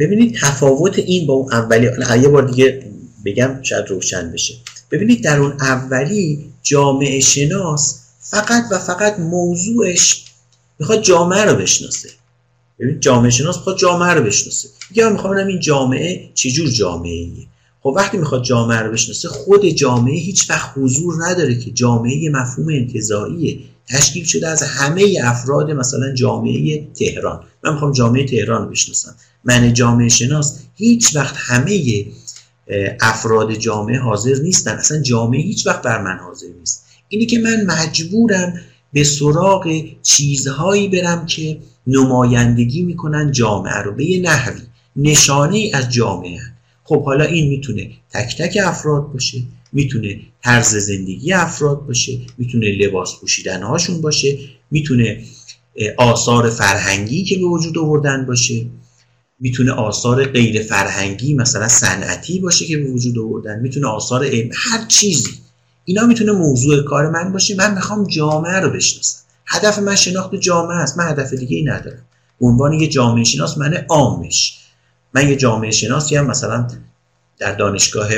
ببینید تفاوت این با اون اولی یه بار دیگه بگم شاید روشن بشه. ببینید در اون اولی جامعه شناس فقط و فقط موضوعش می‌خواد جامعه رو بشناسه. ببینید جامعه شناس می‌خواد جامعه رو بشناسه. یا من می‌خوام این جامعه چجور جامعه ایه خب وقتی می‌خواد جامعه رو بشناسه خود جامعه هیچ وقت حضور نداره که جامعه یه مفهوم انتزاعیه. تشکیل شده از همه افراد مثلا جامعه تهران. من می‌خوام جامعه تهران رو بشناسم. من جامعه شناس هیچ وقت همه افراد جامعه حاضر نیستن. اصلا جامعه هیچ وقت بر من حاضر نیست. اینی که من مجبورم به سراغ چیزهایی برم که نمایندگی می‌کنن جامعه رو. به یه نحوی. نشانه ای از جامعه خب حالا این می‌تونه تک تک افراد باشه می‌تونه طرز زندگی افراد باشه می‌تونه لباس پوشیدن هاشون باشه می‌تونه آثار فرهنگی که به وجود آوردن باشه می‌تونه آثار غیر فرهنگی مثلا صنعتی باشه که به وجود آوردن می‌تونه آثار هر چیزی. اینا می‌تونه موضوع کار من باشه. من می‌خوام جامعه رو بشناسم. هدف من شناخت جامعه است. من هدف دیگه ای ندارم. عنوان یه جامعه شناس من عامش. من یه جامعه شناسی هم مثلا در دانشگاه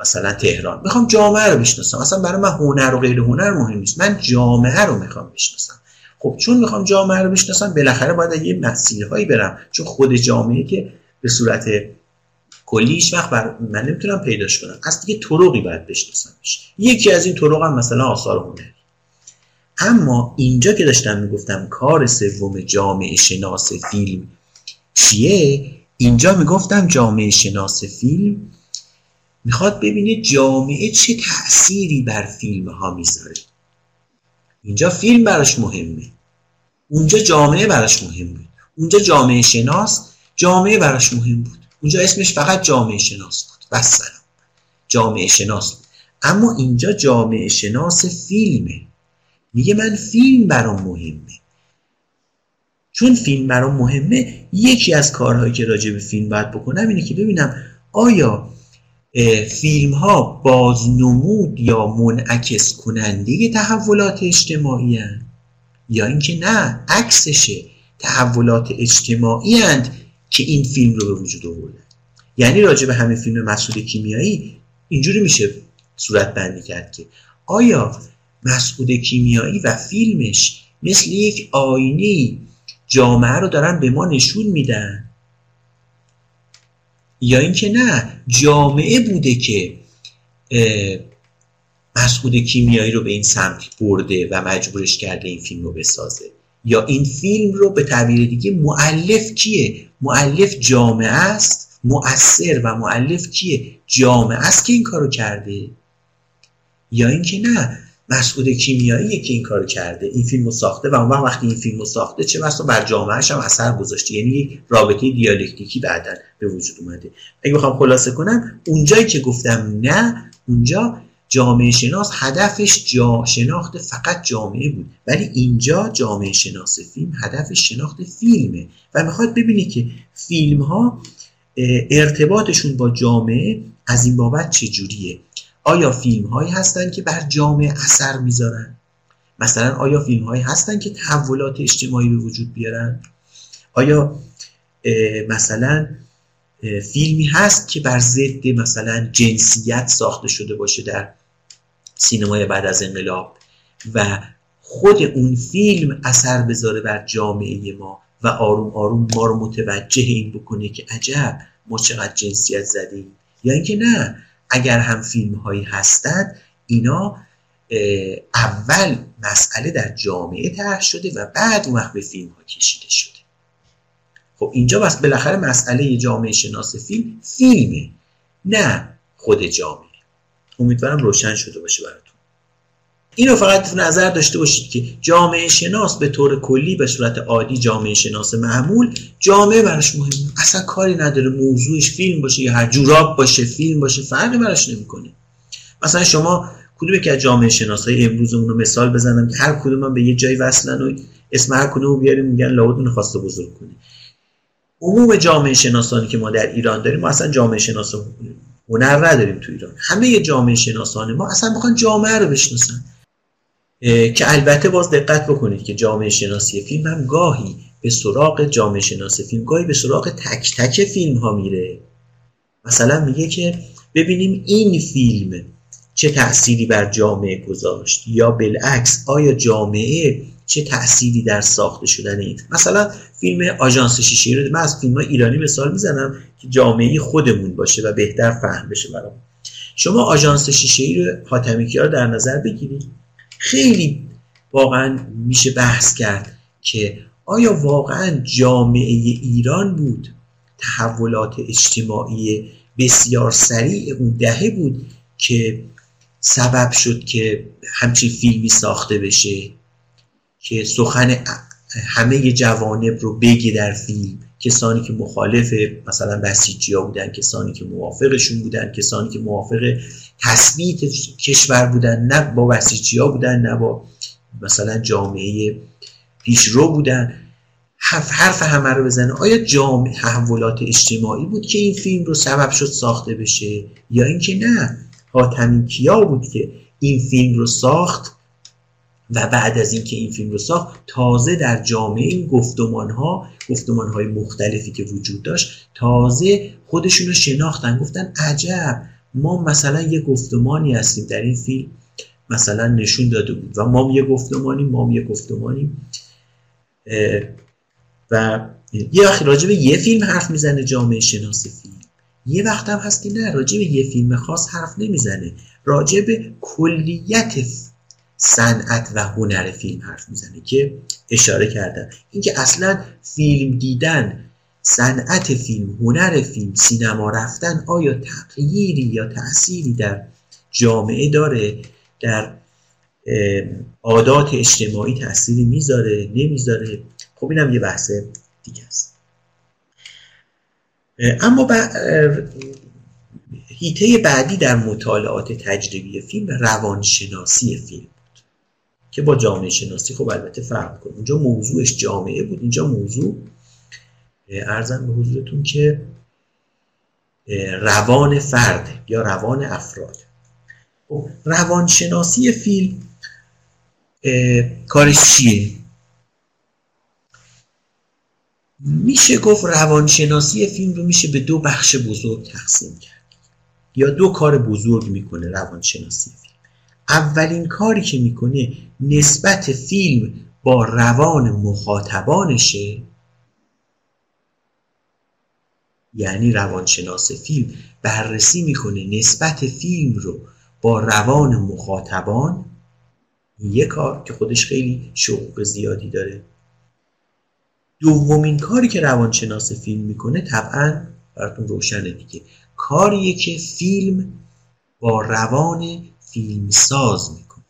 مثلا تهران. می‌خوام جامعه رو بشناسم. مثلا برای من هنر و غیر هنر مهم نیست. من جامعه رو می‌خوام بشناسم. خب چون می‌خوام جامعه رو بشناسم بالاخره باید یه مسیرهایی برم. چون خود جامعه که به صورت کلی هیچ وقت بر من نمی‌تونم پیداش کنم. از دیگه طرقی باید بشناسمش. یکی از این طرق هم مثلا آثار هنری اما اینجا که داشتم می‌گفتم کار سوم جامعه شناس فیلم چیه؟ اینجا می‌گفتم جامعه شناس فیلم می‌خواد ببینه جامعه چه تأثیری بر فیلم ها می‌ذاره. اینجا فیلم براش مهمه. اونجا جامعه براش مهم بود اونجا جامعه شناس جامعه براش مهم بود. اونجا اسمش فقط جامعه شناس بود. بس سلام. جامعه شناس بود. اما اینجا جامعه شناس فیلمه. میگه من فیلم برام مهمه چون فیلم برام مهمه یکی از کارهایی که راجع به فیلم باید بکنم اینه که ببینم آیا فیلم ها بازنمود یا منعکس کننده تحولات اجتماعی هن؟ یا اینکه نه عکسشه تحولات اجتماعی هند که این فیلم رو به وجود آوردن یعنی راجع به همه فیلم مسئول کیمیایی اینجوری میشه صورت بندی کرد که آیا مسعود کیمیایی و فیلمش مثل یک آینه جامعه رو دارن به ما نشون میدن. یا اینکه نه جامعه بوده که مسعود کیمیایی رو به این سمت برده و مجبورش کرده این فیلم رو بسازه. یا این فیلم رو به تعبیر دیگه معلف کیه؟ معلف جامعه است مؤثر و معلف کیه؟ جامعه است که این کارو کرده. یا اینکه نه مسعود کیمیایی که این کار کرده این فیلم رو ساخته و اون وقت وقتی این فیلم رو ساخته چه بسا بر جامعهش هم اثر گذاشته. یعنی رابطه دیالکتیکی بعدا به وجود اومده. اگه بخوام خلاصه کنم اونجایی که گفتم نه اونجا جامعه شناس هدفش جا شناخت فقط جامعه بود. ولی اینجا جامعه شناس فیلم هدفش شناخت فیلمه. و می‌خواد ببینی که فیلم ها ارتباطشون با جامعه از این بابت چجوریه. آیا فیلم هایی هستن که بر جامعه اثر می‌ذارن؟ مثلا آیا فیلم هایی هستن که تحولات اجتماعی به وجود بیارن؟ آیا مثلا فیلمی هست که بر ضد مثلا جنسیت ساخته شده باشه در سینمای بعد از انقلاب و خود اون فیلم اثر بذاره بر جامعه ما و آروم آروم ما رو متوجه این بکنه که عجب ما چقدر جنسیت زدیم؟ یا اینکه نه اگر هم فیلم هایی هستند اینا اول مسئله در جامعه طرح شده و بعد اون وقت به فیلم ها کشیده شده. خب اینجا بس بالاخره مسئله جامعه شناس فیلم فیلمه نه خود جامعه. امیدوارم روشن شده باشه براتون. اینو فقط نظر داشته باشید که جامعه شناس به طور کلی به صورت عادی جامعه شناس معمول جامعه براش مهمه اصلا کاری نداره موضوعش فیلم باشه یا هر جوراب باشه فیلم باشه فرقی براش نمی‌کنه. مثلا شما کدوم که از جامعه شناسای امروزمون رو مثال بزنم که هر کدوم به یه جایی وصلن و اسم هر کدوم بیاریم میگن لاودون خواسته بزرگ کنی عموم جامعه شناسانی که ما در ایران داریم ما اصلا جامعه شناس هنر نداریم تو ایران. همه جامعه شناسان ما اصلا می‌خوان جامعه رو بشناسن. که البته باز دقت بکنید که جامعه شناسی فیلم هم گاهی به سراغ جامعه شناسی فیلم گاهی به سراغ تک تک فیلم ها میره. مثلا میگه که ببینیم این فیلم چه تأثیری بر جامعه گذاشت یا بالعکس آیا جامعه چه تأثیری در ساخته شدن این مثلا فیلم آژانس شیشه رو من از فیلم ایرانی مثال می‌زنم که جامعه خودمون باشه و بهتر فهم بشه برام شما آژانس شیشه ای رو حاتمی رو در نظر بگیرید. خیلی واقعا میشه بحث کرد که آیا واقعا جامعه ایران بود؟ تحولات اجتماعی بسیار سریع اون دهه بود که سبب شد که همچین فیلمی ساخته بشه که سخن همه جوانب رو بگی در فیلم. کسانی که مخالف مثلا بسیجی بودن کسانی که موافقشون بودن کسانی که موافق تثبیت کشور بودن نه با بسیجی بودن نه با مثلا جامعه پیشرو بودن. حرف, حرف همه رو بزنه. آیا جامعه تحولات اجتماعی بود که این فیلم رو سبب شد ساخته بشه؟ یا اینکه نه؟ حاتمی کیا بود که این فیلم رو ساخت و بعد از اینکه این فیلم رو ساخت تازه در جامعه این گفتمان ها گفتمان های مختلفی که وجود داشت تازه خودشون رو شناختن گفتن عجب. ما مثلا یه گفتمانی هستیم در این فیلم مثلا نشون داده بود و ما یه گفتمانی ما یه گفتمانی و یه وقتی راجع به یه فیلم حرف می‌زنه جامعه شناس فیلم. یه وقت هم هست که نه راجع به یه فیلم خاص حرف نمی‌زنه. راجع به کلیت صنعت و هنر فیلم حرف می‌زنه که اشاره کردم. اینکه اصلا فیلم دیدن صنعت فیلم هنر فیلم سینما رفتن آیا تغییری یا تأثیری در جامعه داره؟ در عادات اجتماعی تأثیری می‌ذاره؟ نمی‌ذاره؟ خب اینم یه بحث دیگه است. اما هیته بعدی در مطالعات تجربی فیلم روانشناسی فیلم بود که با جامعه شناسی خب البته فرق کنه اونجا موضوعش جامعه بود اینجا موضوع ارزم به حضورتون که روان فرد یا روان افراد. خب روانشناسی فیلم کارش چیه؟ میشه گفت روانشناسی فیلم رو میشه به دو بخش بزرگ تقسیم کرد یا دو کار بزرگ می‌کنه روانشناسی فیلم. اولین کاری که می‌کنه نسبت فیلم با روان مخاطبانشه. یعنی روانشناس فیلم بررسی می‌کنه نسبت فیلم رو با روان مخاطبان. یه کار که خودش خیلی شوق زیادی داره. دومین کاری که روانشناس فیلم می‌کنه طبعا براتون روشنه دیگه. کاریه که فیلم با روان فیلمساز می‌کنه.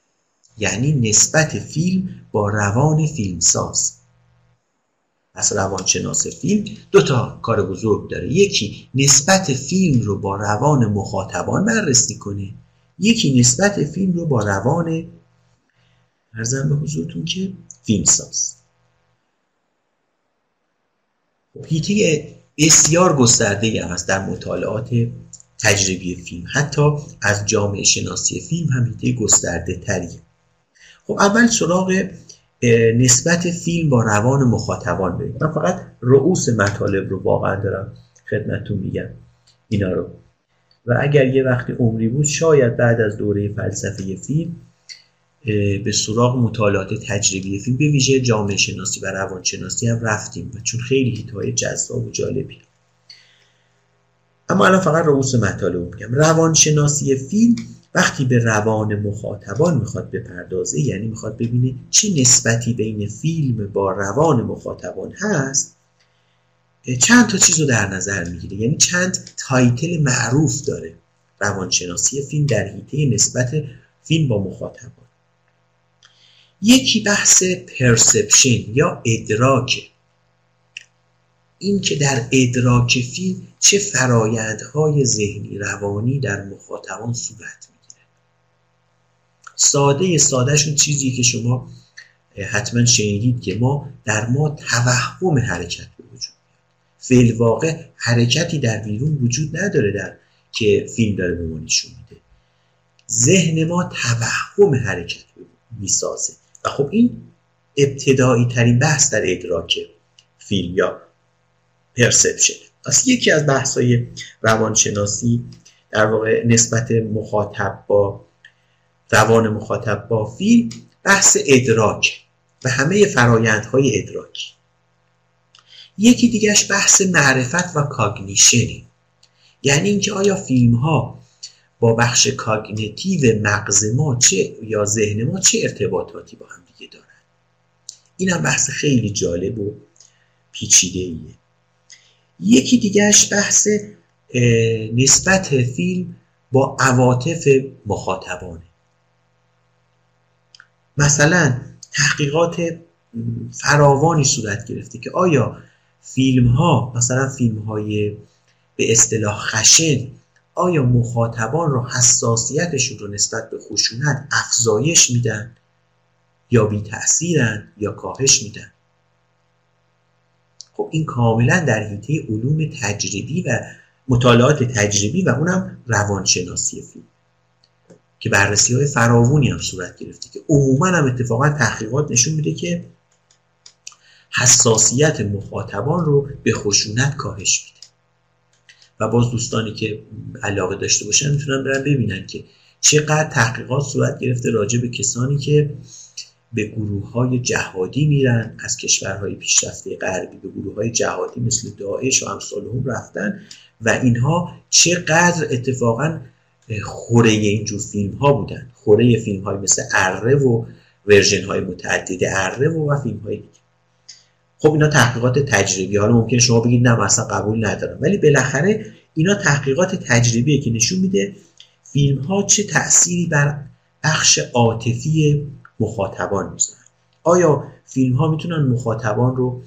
یعنی نسبت فیلم با روان فیلمساز. پس روانشناس فیلم دو تا کار بزرگ داره. یکی نسبت فیلم رو با روان مخاطبان بررسی کنه. یکی نسبت فیلم رو با روان ارزم به حضورتون که فیلمساز. هیته بسیار گسترده هم هست در مطالعات تجربی فیلم. حتی از جامعه شناسی فیلم هم هیته گسترده تریه. خب اول سراغ نسبت فیلم با روان مخاطبان بریم من فقط رؤوس مطالب رو واقعا دارم خدمتتون میگم. اینا رو. و اگر یه وقتی عمری بود شاید بعد از دوره فلسفه فیلم به سراغ مطالعات تجربی فیلم به ویژه جامعه شناسی و روانشناسی هم رفتیم و چون خیلی هیتهای جذاب و جالبی. اما الان فقط رؤوس مطالب میگم. روانشناسی فیلم وقتی به روان مخاطبان می‌خواد بپردازه یعنی می‌خواد ببینه چه نسبتی بین فیلم با روان مخاطبان هست چند تا چیز رو در نظر می‌گیره. یعنی چند title معروف داره روانشناسی فیلم در حیطه نسبت فیلم با مخاطبان. یکی بحث perception یا ادراک. این که در ادراک فیلم چه فرایندهای ذهنی روانی در مخاطبان صورت ساده سادهشون چیزی که شما حتما شنیدید که ما در ما توهم حرکت به وجود فعل واقع حرکتی در بیرون وجود نداره در که فیلم داره به ما نشون میده. ذهن ما توهم حرکت می‌سازه. و خب این ابتدایی ترین بحث در ادراک فیلم یا پرسپشن. پس یکی از بحث های روانشناسی در واقع نسبت مخاطب با روان مخاطب با فیلم بحث ادراک و همه فرایندهای ادراکی یکی دیگه‌ش بحث معرفت و cognition ی یعنی اینکه آیا فیلم ها با بخش cognitive مغز ما چه یا ذهن ما چه ارتباطاتی با هم دیگه دارن؟ این هم بحث خیلی جالب و پیچیده ایه یکی دیگهش بحث نسبت فیلم با عواطف مخاطبانه. مثلا تحقیقات فراوانی صورت گرفته که آیا فیلم ها مثلا فیلم های به اصطلاح خشن آیا مخاطبان رو حساسیتشون رو نسبت به خشونت افزایش میدن یا بی تأثیرن یا کاهش میدن؟ خب این کاملا در حیطه علوم تجربی و مطالعات تجربی و اونم روانشناسی فیلم. که بررسی های فراوونی هم صورت گرفته که عموما هم اتفاقا تحقیقات نشون میده که حساسیت مخاطبان رو به خشونت کاهش میده. و باز دوستانی که علاقه داشته باشن می‌تونن برن ببینن که چقدر تحقیقات صورت گرفته راجع به کسانی که به گروه های جهادی میرن از کشورهای پیشرفته غربی به گروه های جهادی مثل داعش و امثال هم رفتن و اینها چقدر اتفاقا خوره اینجور فیلم ها بودن. خوره فیلم های مثل اره و ورژن های متعدد اره و, فیلم های دیگه. خب اینا تحقیقات تجربی. حالا ممکن شما بگید نه مثلا قبول ندارم. ولی بالاخره اینا تحقیقات تجربیه که نشون میده فیلم ها چه تأثیری بر بخش عاطفی مخاطبان می‌ذارن. آیا فیلم ها می‌تونن مخاطبان رو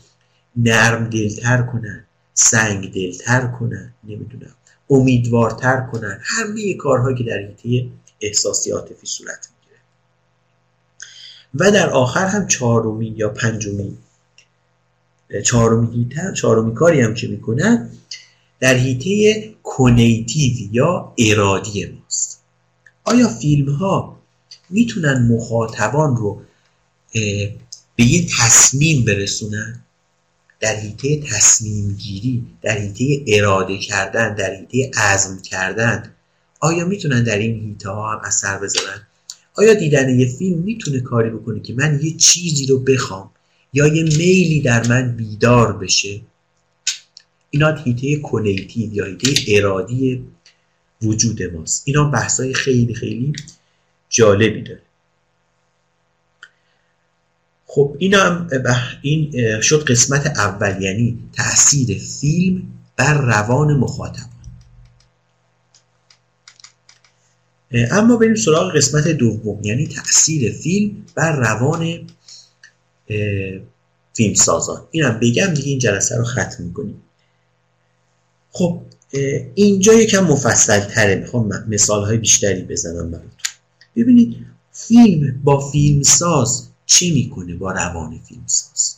نرم دلتر کنن سنگ دلتر کنن؟ نمی‌دونم. امیدوارتر کنن همه کارهایی که در حیطه احساسی عاطفی صورت می‌گیره. و در آخر هم چهارمین یا پنجمین چهارمین چهارمین کاری هم که می‌کنن در حیطه کنیتیو یا ارادی ماست. آیا فیلم ها می‌تونن مخاطبان رو به یه تصمیم برسونن؟ در حیطه تصمیم گیری در حیطه اراده کردن در حیطه عزم کردن. آیا می‌تونن در این حیطه ها هم اثر بذارن؟ آیا دیدن یه فیلم می‌تونه کاری بکنه که من یه چیزی رو بخوام یا یه میلی در من بیدار بشه؟ اینا هیته کنیتیو یا هیته ارادی وجود ماست. اینا بحثای خیلی خیلی جالبی داره. خب این هم این شد قسمت اول یعنی تاثیر فیلم بر روان مخاطبان. اما بریم سراغ قسمت دوم یعنی تاثیر فیلم بر روان فیلم سازان اینم بگم دیگه این جلسه رو ختم می‌کنیم. خب اینجا یکم مفصل تره می‌خوام مثال های بیشتری بزنم براتون. ببینید فیلم با فیلمساز چه می‌کنه با روان فیلمساز؟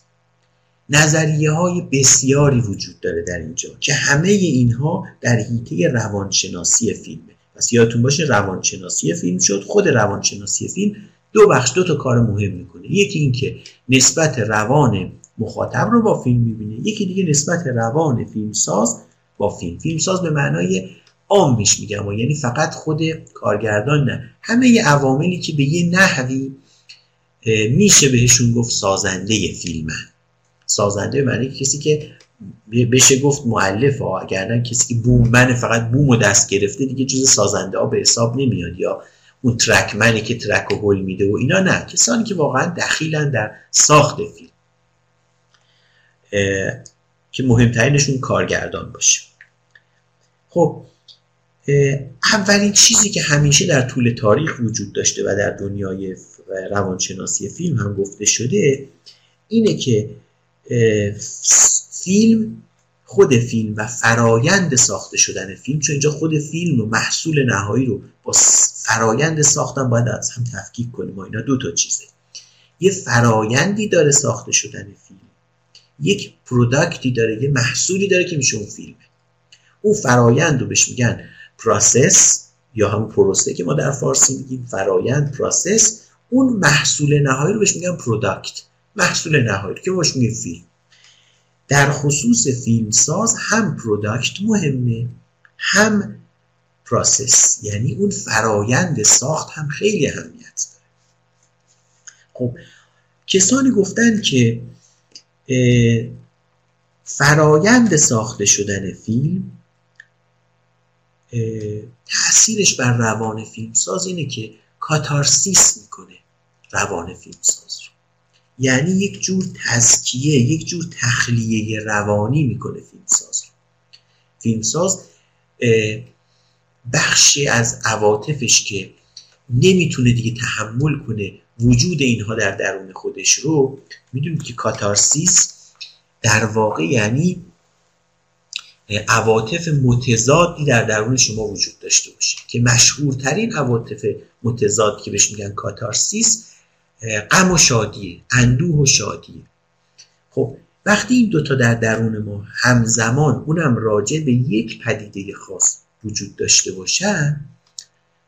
نظریه های بسیاری وجود داره در اینجا که همه اینها در حیطه روانشناسی فیلمه پس یادتون باشه روانشناسی فیلم شد خود روانشناسی فیلم دو بخش دو تا کار مهم می‌کنه. یکی اینکه نسبت روان مخاطب رو با فیلم می‌بینه یکی دیگه نسبت روان فیلمساز با فیلم. فیلمساز به معنای عامش میگم و یعنی فقط خود کارگردان نه. همه عواملی که به یه نحوی میشه بهشون گفت سازنده فیلمن سازنده معنی کسی که بشه گفت معلف ها اگر کسی که بومن فقط بوم و دست گرفته دیگه جز سازنده ها به حساب نمیاد یا اون ترکمنی که ترک و هول میده و اینا نه. کسانی که واقعا دخیلن در ساخت فیلم. که مهمترینشون کارگردان باشه. خب اولین چیزی که همیشه در طول تاریخ وجود داشته و در دنیای روانشناسی فیلم هم گفته شده اینه که فیلم خود فیلم و فرایند ساخته شدن فیلم چون اینجا خود فیلم و محصول نهایی رو با فرایند ساختن باید از هم تفکیک کنیم و اینا دو تا چیزه. یه فرایندی داره ساخته شدن فیلم یک product ی داره یه محصولی داره که میشه اون فیلمه اون فرایند رو بهش میگن process یا همون پروسه که ما در فارسی میگیم فرایند process اون محصول نهایی رو بهش میگن product محصول نهایی که بهش میگه فیلم. در خصوص فیلمساز هم product مهمه هم process یعنی اون فرایند ساخت هم خیلی اهمیت داره. خب کسانی گفتن که فرایند ساخته شدن فیلم تاثیرش بر روان فیلمساز اینه که کاتارسیس می‌کنه. روان فیلمساز رو. یعنی یک جور تزکیه یک جور تخلیه روانی می‌کنه فیلمساز رو. فیلمساز بخشی از عواطفش که نمی‌تونه دیگه تحمل کنه وجود اینها در درون خودش رو می‌دونید که کاتارسیس در واقع یعنی عواطف متضادی در درون شما وجود داشته باشه. که مشهورترین عواطف متضاد که بهش میگن کاتارسیس غم و شادیه اندوه و شادیه خب وقتی این دوتا در درون ما همزمان اونم راجع به یک پدیده خاص وجود داشته باشن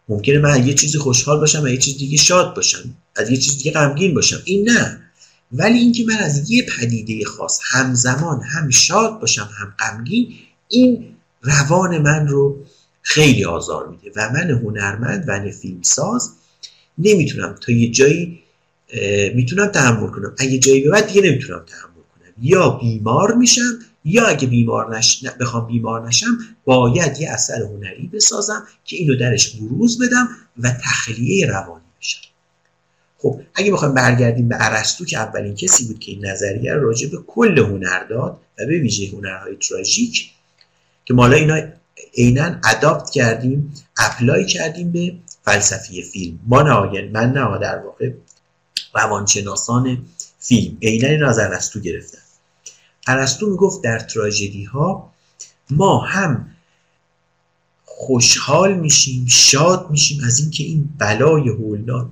ممکنه من یه چیزی خوشحال باشم و یه چیز دیگه شاد باشم از یه چیز دیگه غمگین باشم. این نه. ولی اینکه من از یه پدیده خاص همزمان هم شاد باشم هم غمگین این روان من رو خیلی آزار میده و من هنرمند و فیلمساز نمی‌تونم تا یه جایی می‌تونم تحمل کنم. اگه جایی به بعد دیگه نمی‌تونم تحمل کنم. یا بیمار میشم یا اگه بیمار نش... بخوام بیمار نشم باید یه اثر هنری بسازم که اینو درش بروز بدم و تخلیه روانی بشم. خب اگه بخوام برگردیم به ارسطو که اولین کسی بود که این نظریه رو راجع به کل هنر داد و به ویژه هنرهای تراژیک که مالا اینا عینا اداپت کردیم اپلای کردیم به فلسفی فیلم. ما نه من نه در واقع روانشناسان فیلم. عینا این از ارسطو گرفتن. ارسطو می‌گفت در تراژدی ها ما هم خوشحال میشیم شاد میشیم از اینکه این بلای هولناک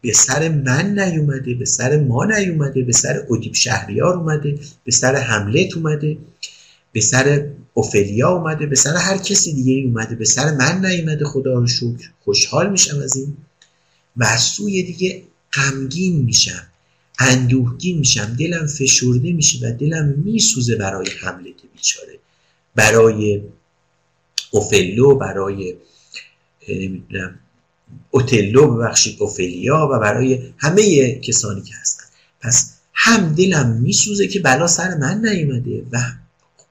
به سر من نیومده به سر ما نیومده به سر ادیب شهریار اومده به سر حملت اومده به سر اوفلیا اومده به سر هر کسی دیگه اومده به سر من نیومده خدا رو شکر. خوشحال میشم از این. و از سوی دیگه غمگین میشم اندوهگین میشم دلم فشرده میشه و دلم میسوزه برای حملت بیچاره. برای اوفلو برای نمی‌دونم اوتلو ببخشید اوفلیا و برای همه کسانی که هستن. پس هم دلم میسوزه که بلا سر من نیومده و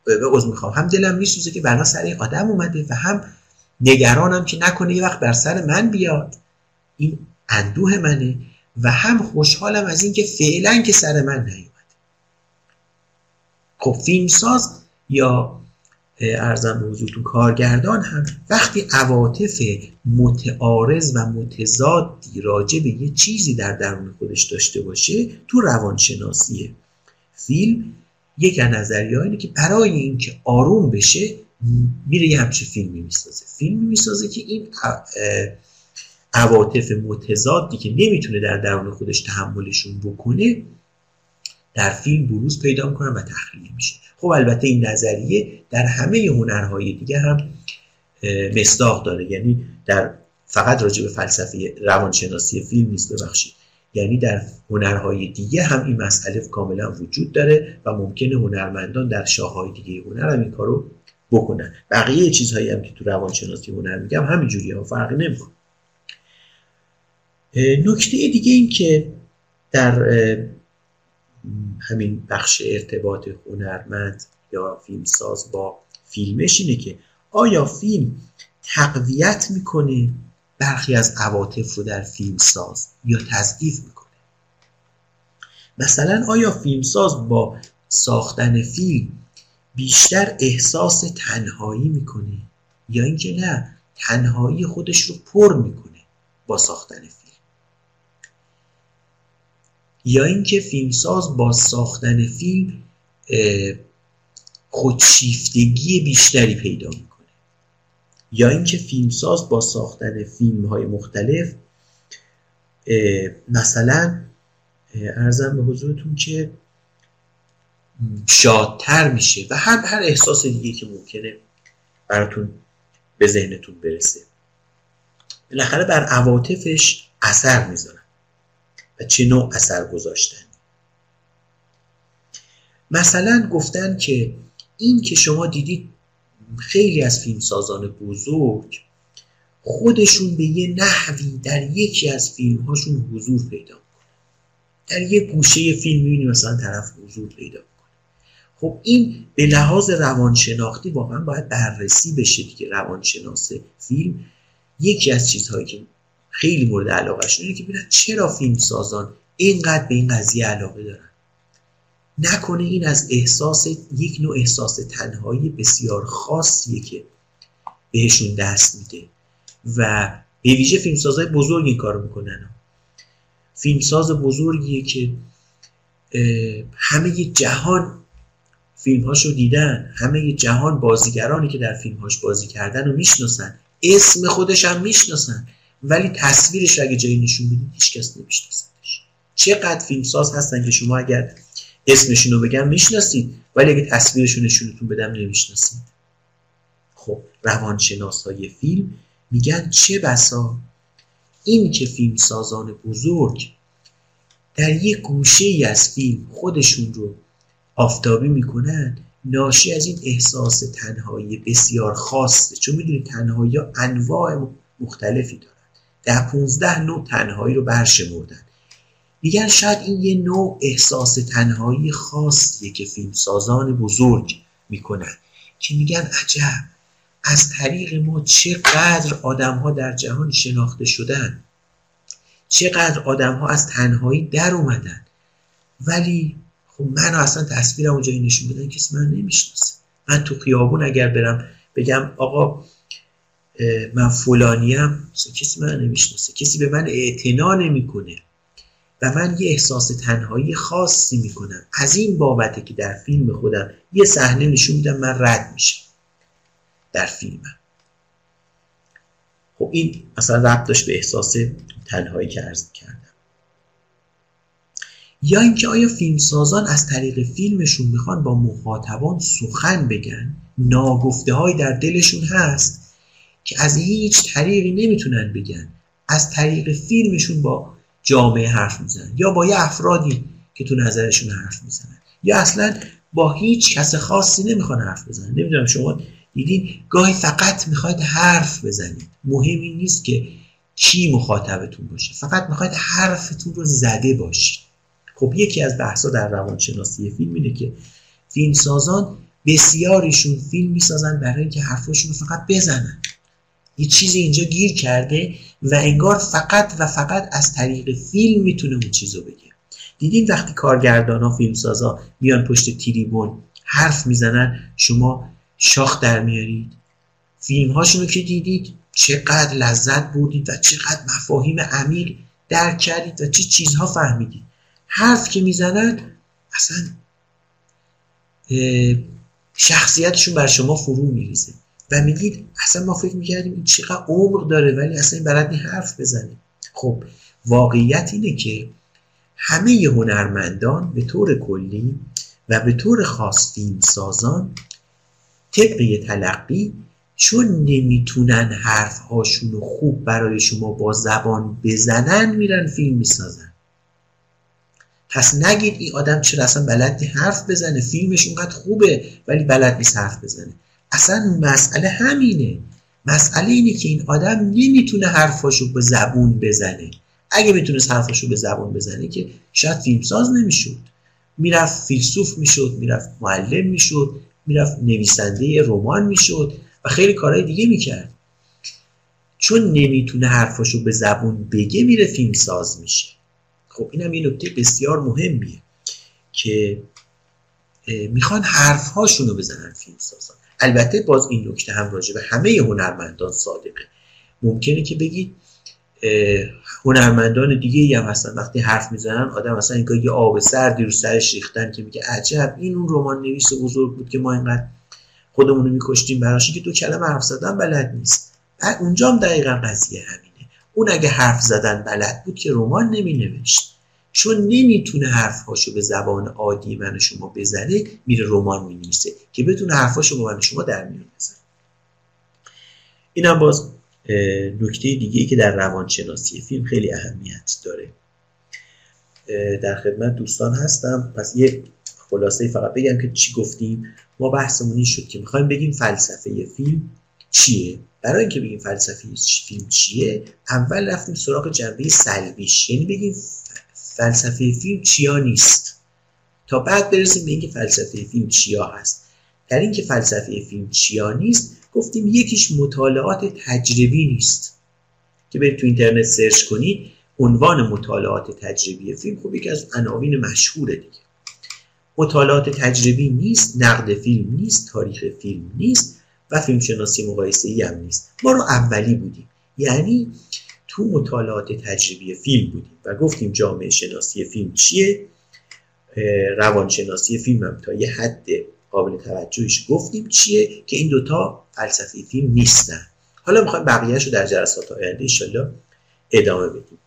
عذر می‌خوام. هم دلم میسوزه که بلا سر آدم اومده و هم نگرانم که نکنه یه وقت بر سر من بیاد. این اندوه منه. و هم خوشحالم از اینکه فعلا که سر من نیومده خب فیلمساز یا ارزم به حضورتون کارگردان هم وقتی عواطف متعارض و متضادی راجع به یه چیزی در درون خودش داشته باشه تو روانشناسی فیلم یک نظریه اینه که برای اینکه آروم بشه میره یه همچه فیلمی می‌سازه. فیلمی می‌سازه که این عواطف متضادی که نمی‌تونه در درون خودش تحملشون بکنه در فیلم بروز پیدا می‌کنن و تخلیه میشه. خب البته این نظریه در همه هنرهای دیگه هم مصداق داره. یعنی در فقط راجع به فلسفه روانشناسی فیلم نیست ببخشید. یعنی در هنرهای دیگه هم این مسئله کاملا وجود داره و ممکنه هنرمندان در شاههای دیگه هنر هم این کارو بکنن. بقیه چیزهایی هم که تو روانشناسی هنر میگم همین جوری ها فرقی نمی‌کنه. نکته دیگه این که در همین بخش ارتباط هنرمند یا فیلمساز با فیلمش اینه که آیا فیلم تقویت می‌کنه برخی از عواطف رو در فیلمساز یا تضعیف می‌کنه؟ مثلا آیا فیلمساز با ساختن فیلم بیشتر احساس تنهایی می‌کنه یا اینکه نه تنهایی خودش رو پر می‌کنه با ساختن فیلم؟ یا اینکه فیلمساز با ساختن فیلم خودشیفتگی بیشتری پیدا می‌کنه. یا اینکه فیلمساز با ساختن فیلم های مختلف مثلا ارزم به حضورتون که شادتر میشه و هر هر احساس دیگه که ممکنه براتون به ذهنتون برسه. بالاخره بر عواطفش اثر می‌ذاره. چه نوع اثر گذاشتن. مثلا گفتن که این که شما دیدید خیلی از فیلمسازان بزرگ خودشون به یه نحوی در یکی از فیلم هاشون حضور پیدا کنه در یه گوشه فیلم می‌بینی مثلا طرف حضور پیدا کنه خب این به لحاظ روانشناختی واقعا باید بررسی بشه دیگه. روانشناس فیلم یکی از چیزهایی که خیلی مورد علاقه اینه که ببینن چرا فیلم سازان اینقدر به این قضیه علاقه دارن. نکنه این از احساس یک نوع احساس تنهایی بسیار خاصیه که بهشون دست میده. و به ویژه فیلمسازهای بزرگ این کارو می‌کنن. فیلمساز بزرگیه که همه جهان فیلمهاش رو دیدن همه جهان بازیگرانی که در فیلمهاش بازی کردن رو می‌شناسن اسم خودش هم می‌شناسن. ولی تصویرش اگه جایی نشون بدید هیچکس نمیشناسدش. چقدر فیلمساز هستن که شما اگر اسمشون رو بگم می‌شناسید ولی اگه تصویرشون نشونتون بدم نمی‌شناسید خب روانشناس های فیلم میگن چه بسا؟ این که فیلم سازان بزرگ در یک گوشه ای از فیلم خودشون رو آفتابی می‌کنن ناشی از این احساس تنهایی بسیار خاصه. چون می‌دونید تنهایی ها انواع مختلفی دارن. در 15 نوع تنهایی رو برشمردن. میگن شاید این یه نوع احساس تنهایی خاصیه که فیلمسازان بزرگ می‌کنن که میگن عجب از طریق ما چقدر آدم ها در جهان شناخته شدن چقدر آدم ها از تنهایی در اومدن. ولی خب من اصلا تصویرم اونجایی نشون بدن کسی من نمی‌شناسه. من تو خیابون اگر برم بگم آقا من فلانیم کسی من نمی‌شناسه. کسی به من اعتنا نمی‌کنه. و من یه احساس تنهایی خاصی می‌کنم. از این بابته که در فیلم خودم یه صحنه نشون میدم من رد میشم. در فیلمم. خب این مثلا ربط داشت به احساس تنهایی که عرض کردم. یا اینکه آیا فیلمسازان از طریق فیلمشون می‌خوان با مخاطبان سخن بگن؟ ناگفته های در دلشون هست؟ که از هیچ طریقی نمی‌تونن بگن. از طریق فیلمشون با جامعه حرف می‌زنن. یا با یه افرادی که تو نظرشون حرف می‌زنن. یا اصلا با هیچ کس خاصی نمی‌خوان حرف بزنن. نمی‌دونم شما دیدین گاهی فقط می‌خواید حرف بزنید. مهمی نیست که کی مخاطبتون باشه. فقط می‌خواید حرفتون رو زده باشید. خب یکی از بحثا در روانشناسی فیلم اینه که فیلمسازان بسیاریشون فیلم می‌سازن برای اینکه حرفاشون رو فقط بزنن. یه چیزی اینجا گیر کرده و انگار فقط و فقط از طریق فیلم می‌تونه اون چیزو بگه. دیدین وقتی کارگردان ها فیلم سازا میان پشت تیریبون حرف می‌زنن شما شاخ در میارید. فیلم هاشونو که دیدید چقدر لذت بردید و چقدر مفاهیم عمیق درک کردید و چه چیزها فهمیدید. حرف که می‌زنن اصلا شخصیتشون بر شما فرو میریزه. و میگید اصلا ما فکر می‌کردیم این چقدر عمق داره ولی اصلا این بلد حرف بزنه. خب واقعیت اینه که همه هنرمندان به طور کلی و به طور خاص سازان طبق تلقی چون نمی‌تونن حرف هاشون خوب برای شما با زبان بزنن میرن فیلم می‌سازن. پس نگید این آدم چرا اصلا بلد حرف بزنه فیلمش اونقدر خوبه ولی بلد نیست حرف بزنه. اصلا مسئله همینه. مسئله اینه که این آدم نمی‌تونه حرفاشو به زبون بزنه. اگه می‌تونست حرفاشو به زبون بزنه که شاید فیلمساز نمی‌شد. می‌رفت فیلسوف می‌شد می‌رفت معلم می‌شد می‌رفت نویسنده رمان می‌شد و خیلی کارهای دیگه می‌کرد. چون نمی‌تونه حرفاشو به زبون بگه میره فیلمساز میشه. خب اینم یه نکته بسیار مهمیه که می‌خوان حرفهاشون رو بزنن فیلم سازن البته باز این نکته هم راجع به همه هنرمندان صادقه. ممکنه که بگید هنرمندان دیگه هم هستن. وقتی حرف می‌زنن آدم اصلا اینگاه یه آب سردی رو سرش ریختن که میگه عجب این اون رمان نویس بزرگ بود که ما اینقدر خودمون رو میکشتیم براش. که دو کلمه حرف زدن بلد نیست. اونجا هم دقیقا قضیه همینه. اون اگه حرف زدن بلد بود که رمان نمی نوشت چون نمی‌تونه حرفهاشو به زبان عادی من شما بزنه میره رمان می‌نویسه که بتونه حرفاشو با من شما در میون بزنه. اینم باز نکته دیگه که در روانشناسی فیلم خیلی اهمیت داره. در خدمت دوستان هستم. پس یه خلاصه فقط بگم که چی گفتیم. ما بحثمون این شد که می‌خوایم بگیم فلسفه فیلم چیه. برای اینکه بگیم فلسفه فیلم چیه اول رفتیم سراغ جنبه سلبیش. یعنی بگیم فلسفه فیلم چیا نیست؟ تا بعد برسیم به اینکه فلسفه فیلم چیا هست. در اینکه فلسفه فیلم چیا نیست گفتیم یکیش مطالعات تجربی نیست. که برید تو اینترنت سرچ کنید عنوان مطالعات تجربی فیلم خب یکی از عناوین مشهوره دیگه. مطالعات تجربی نیست نقد فیلم نیست تاریخ فیلم نیست و فیلم شناسی مقایسه ای هم نیست. ما رو اولی بودیم. یعنی تو مطالعات تجربی فیلم بودیم و گفتیم جامعه شناسی فیلم چیه؟ روانشناسی فیلم هم تا یه حد قابل توجهش گفتیم چیه که این دوتا فلسفه فیلم نیستن. حالا می‌خوایم بقیهش رو در جلسات آینده ایشالله ادامه بدیم.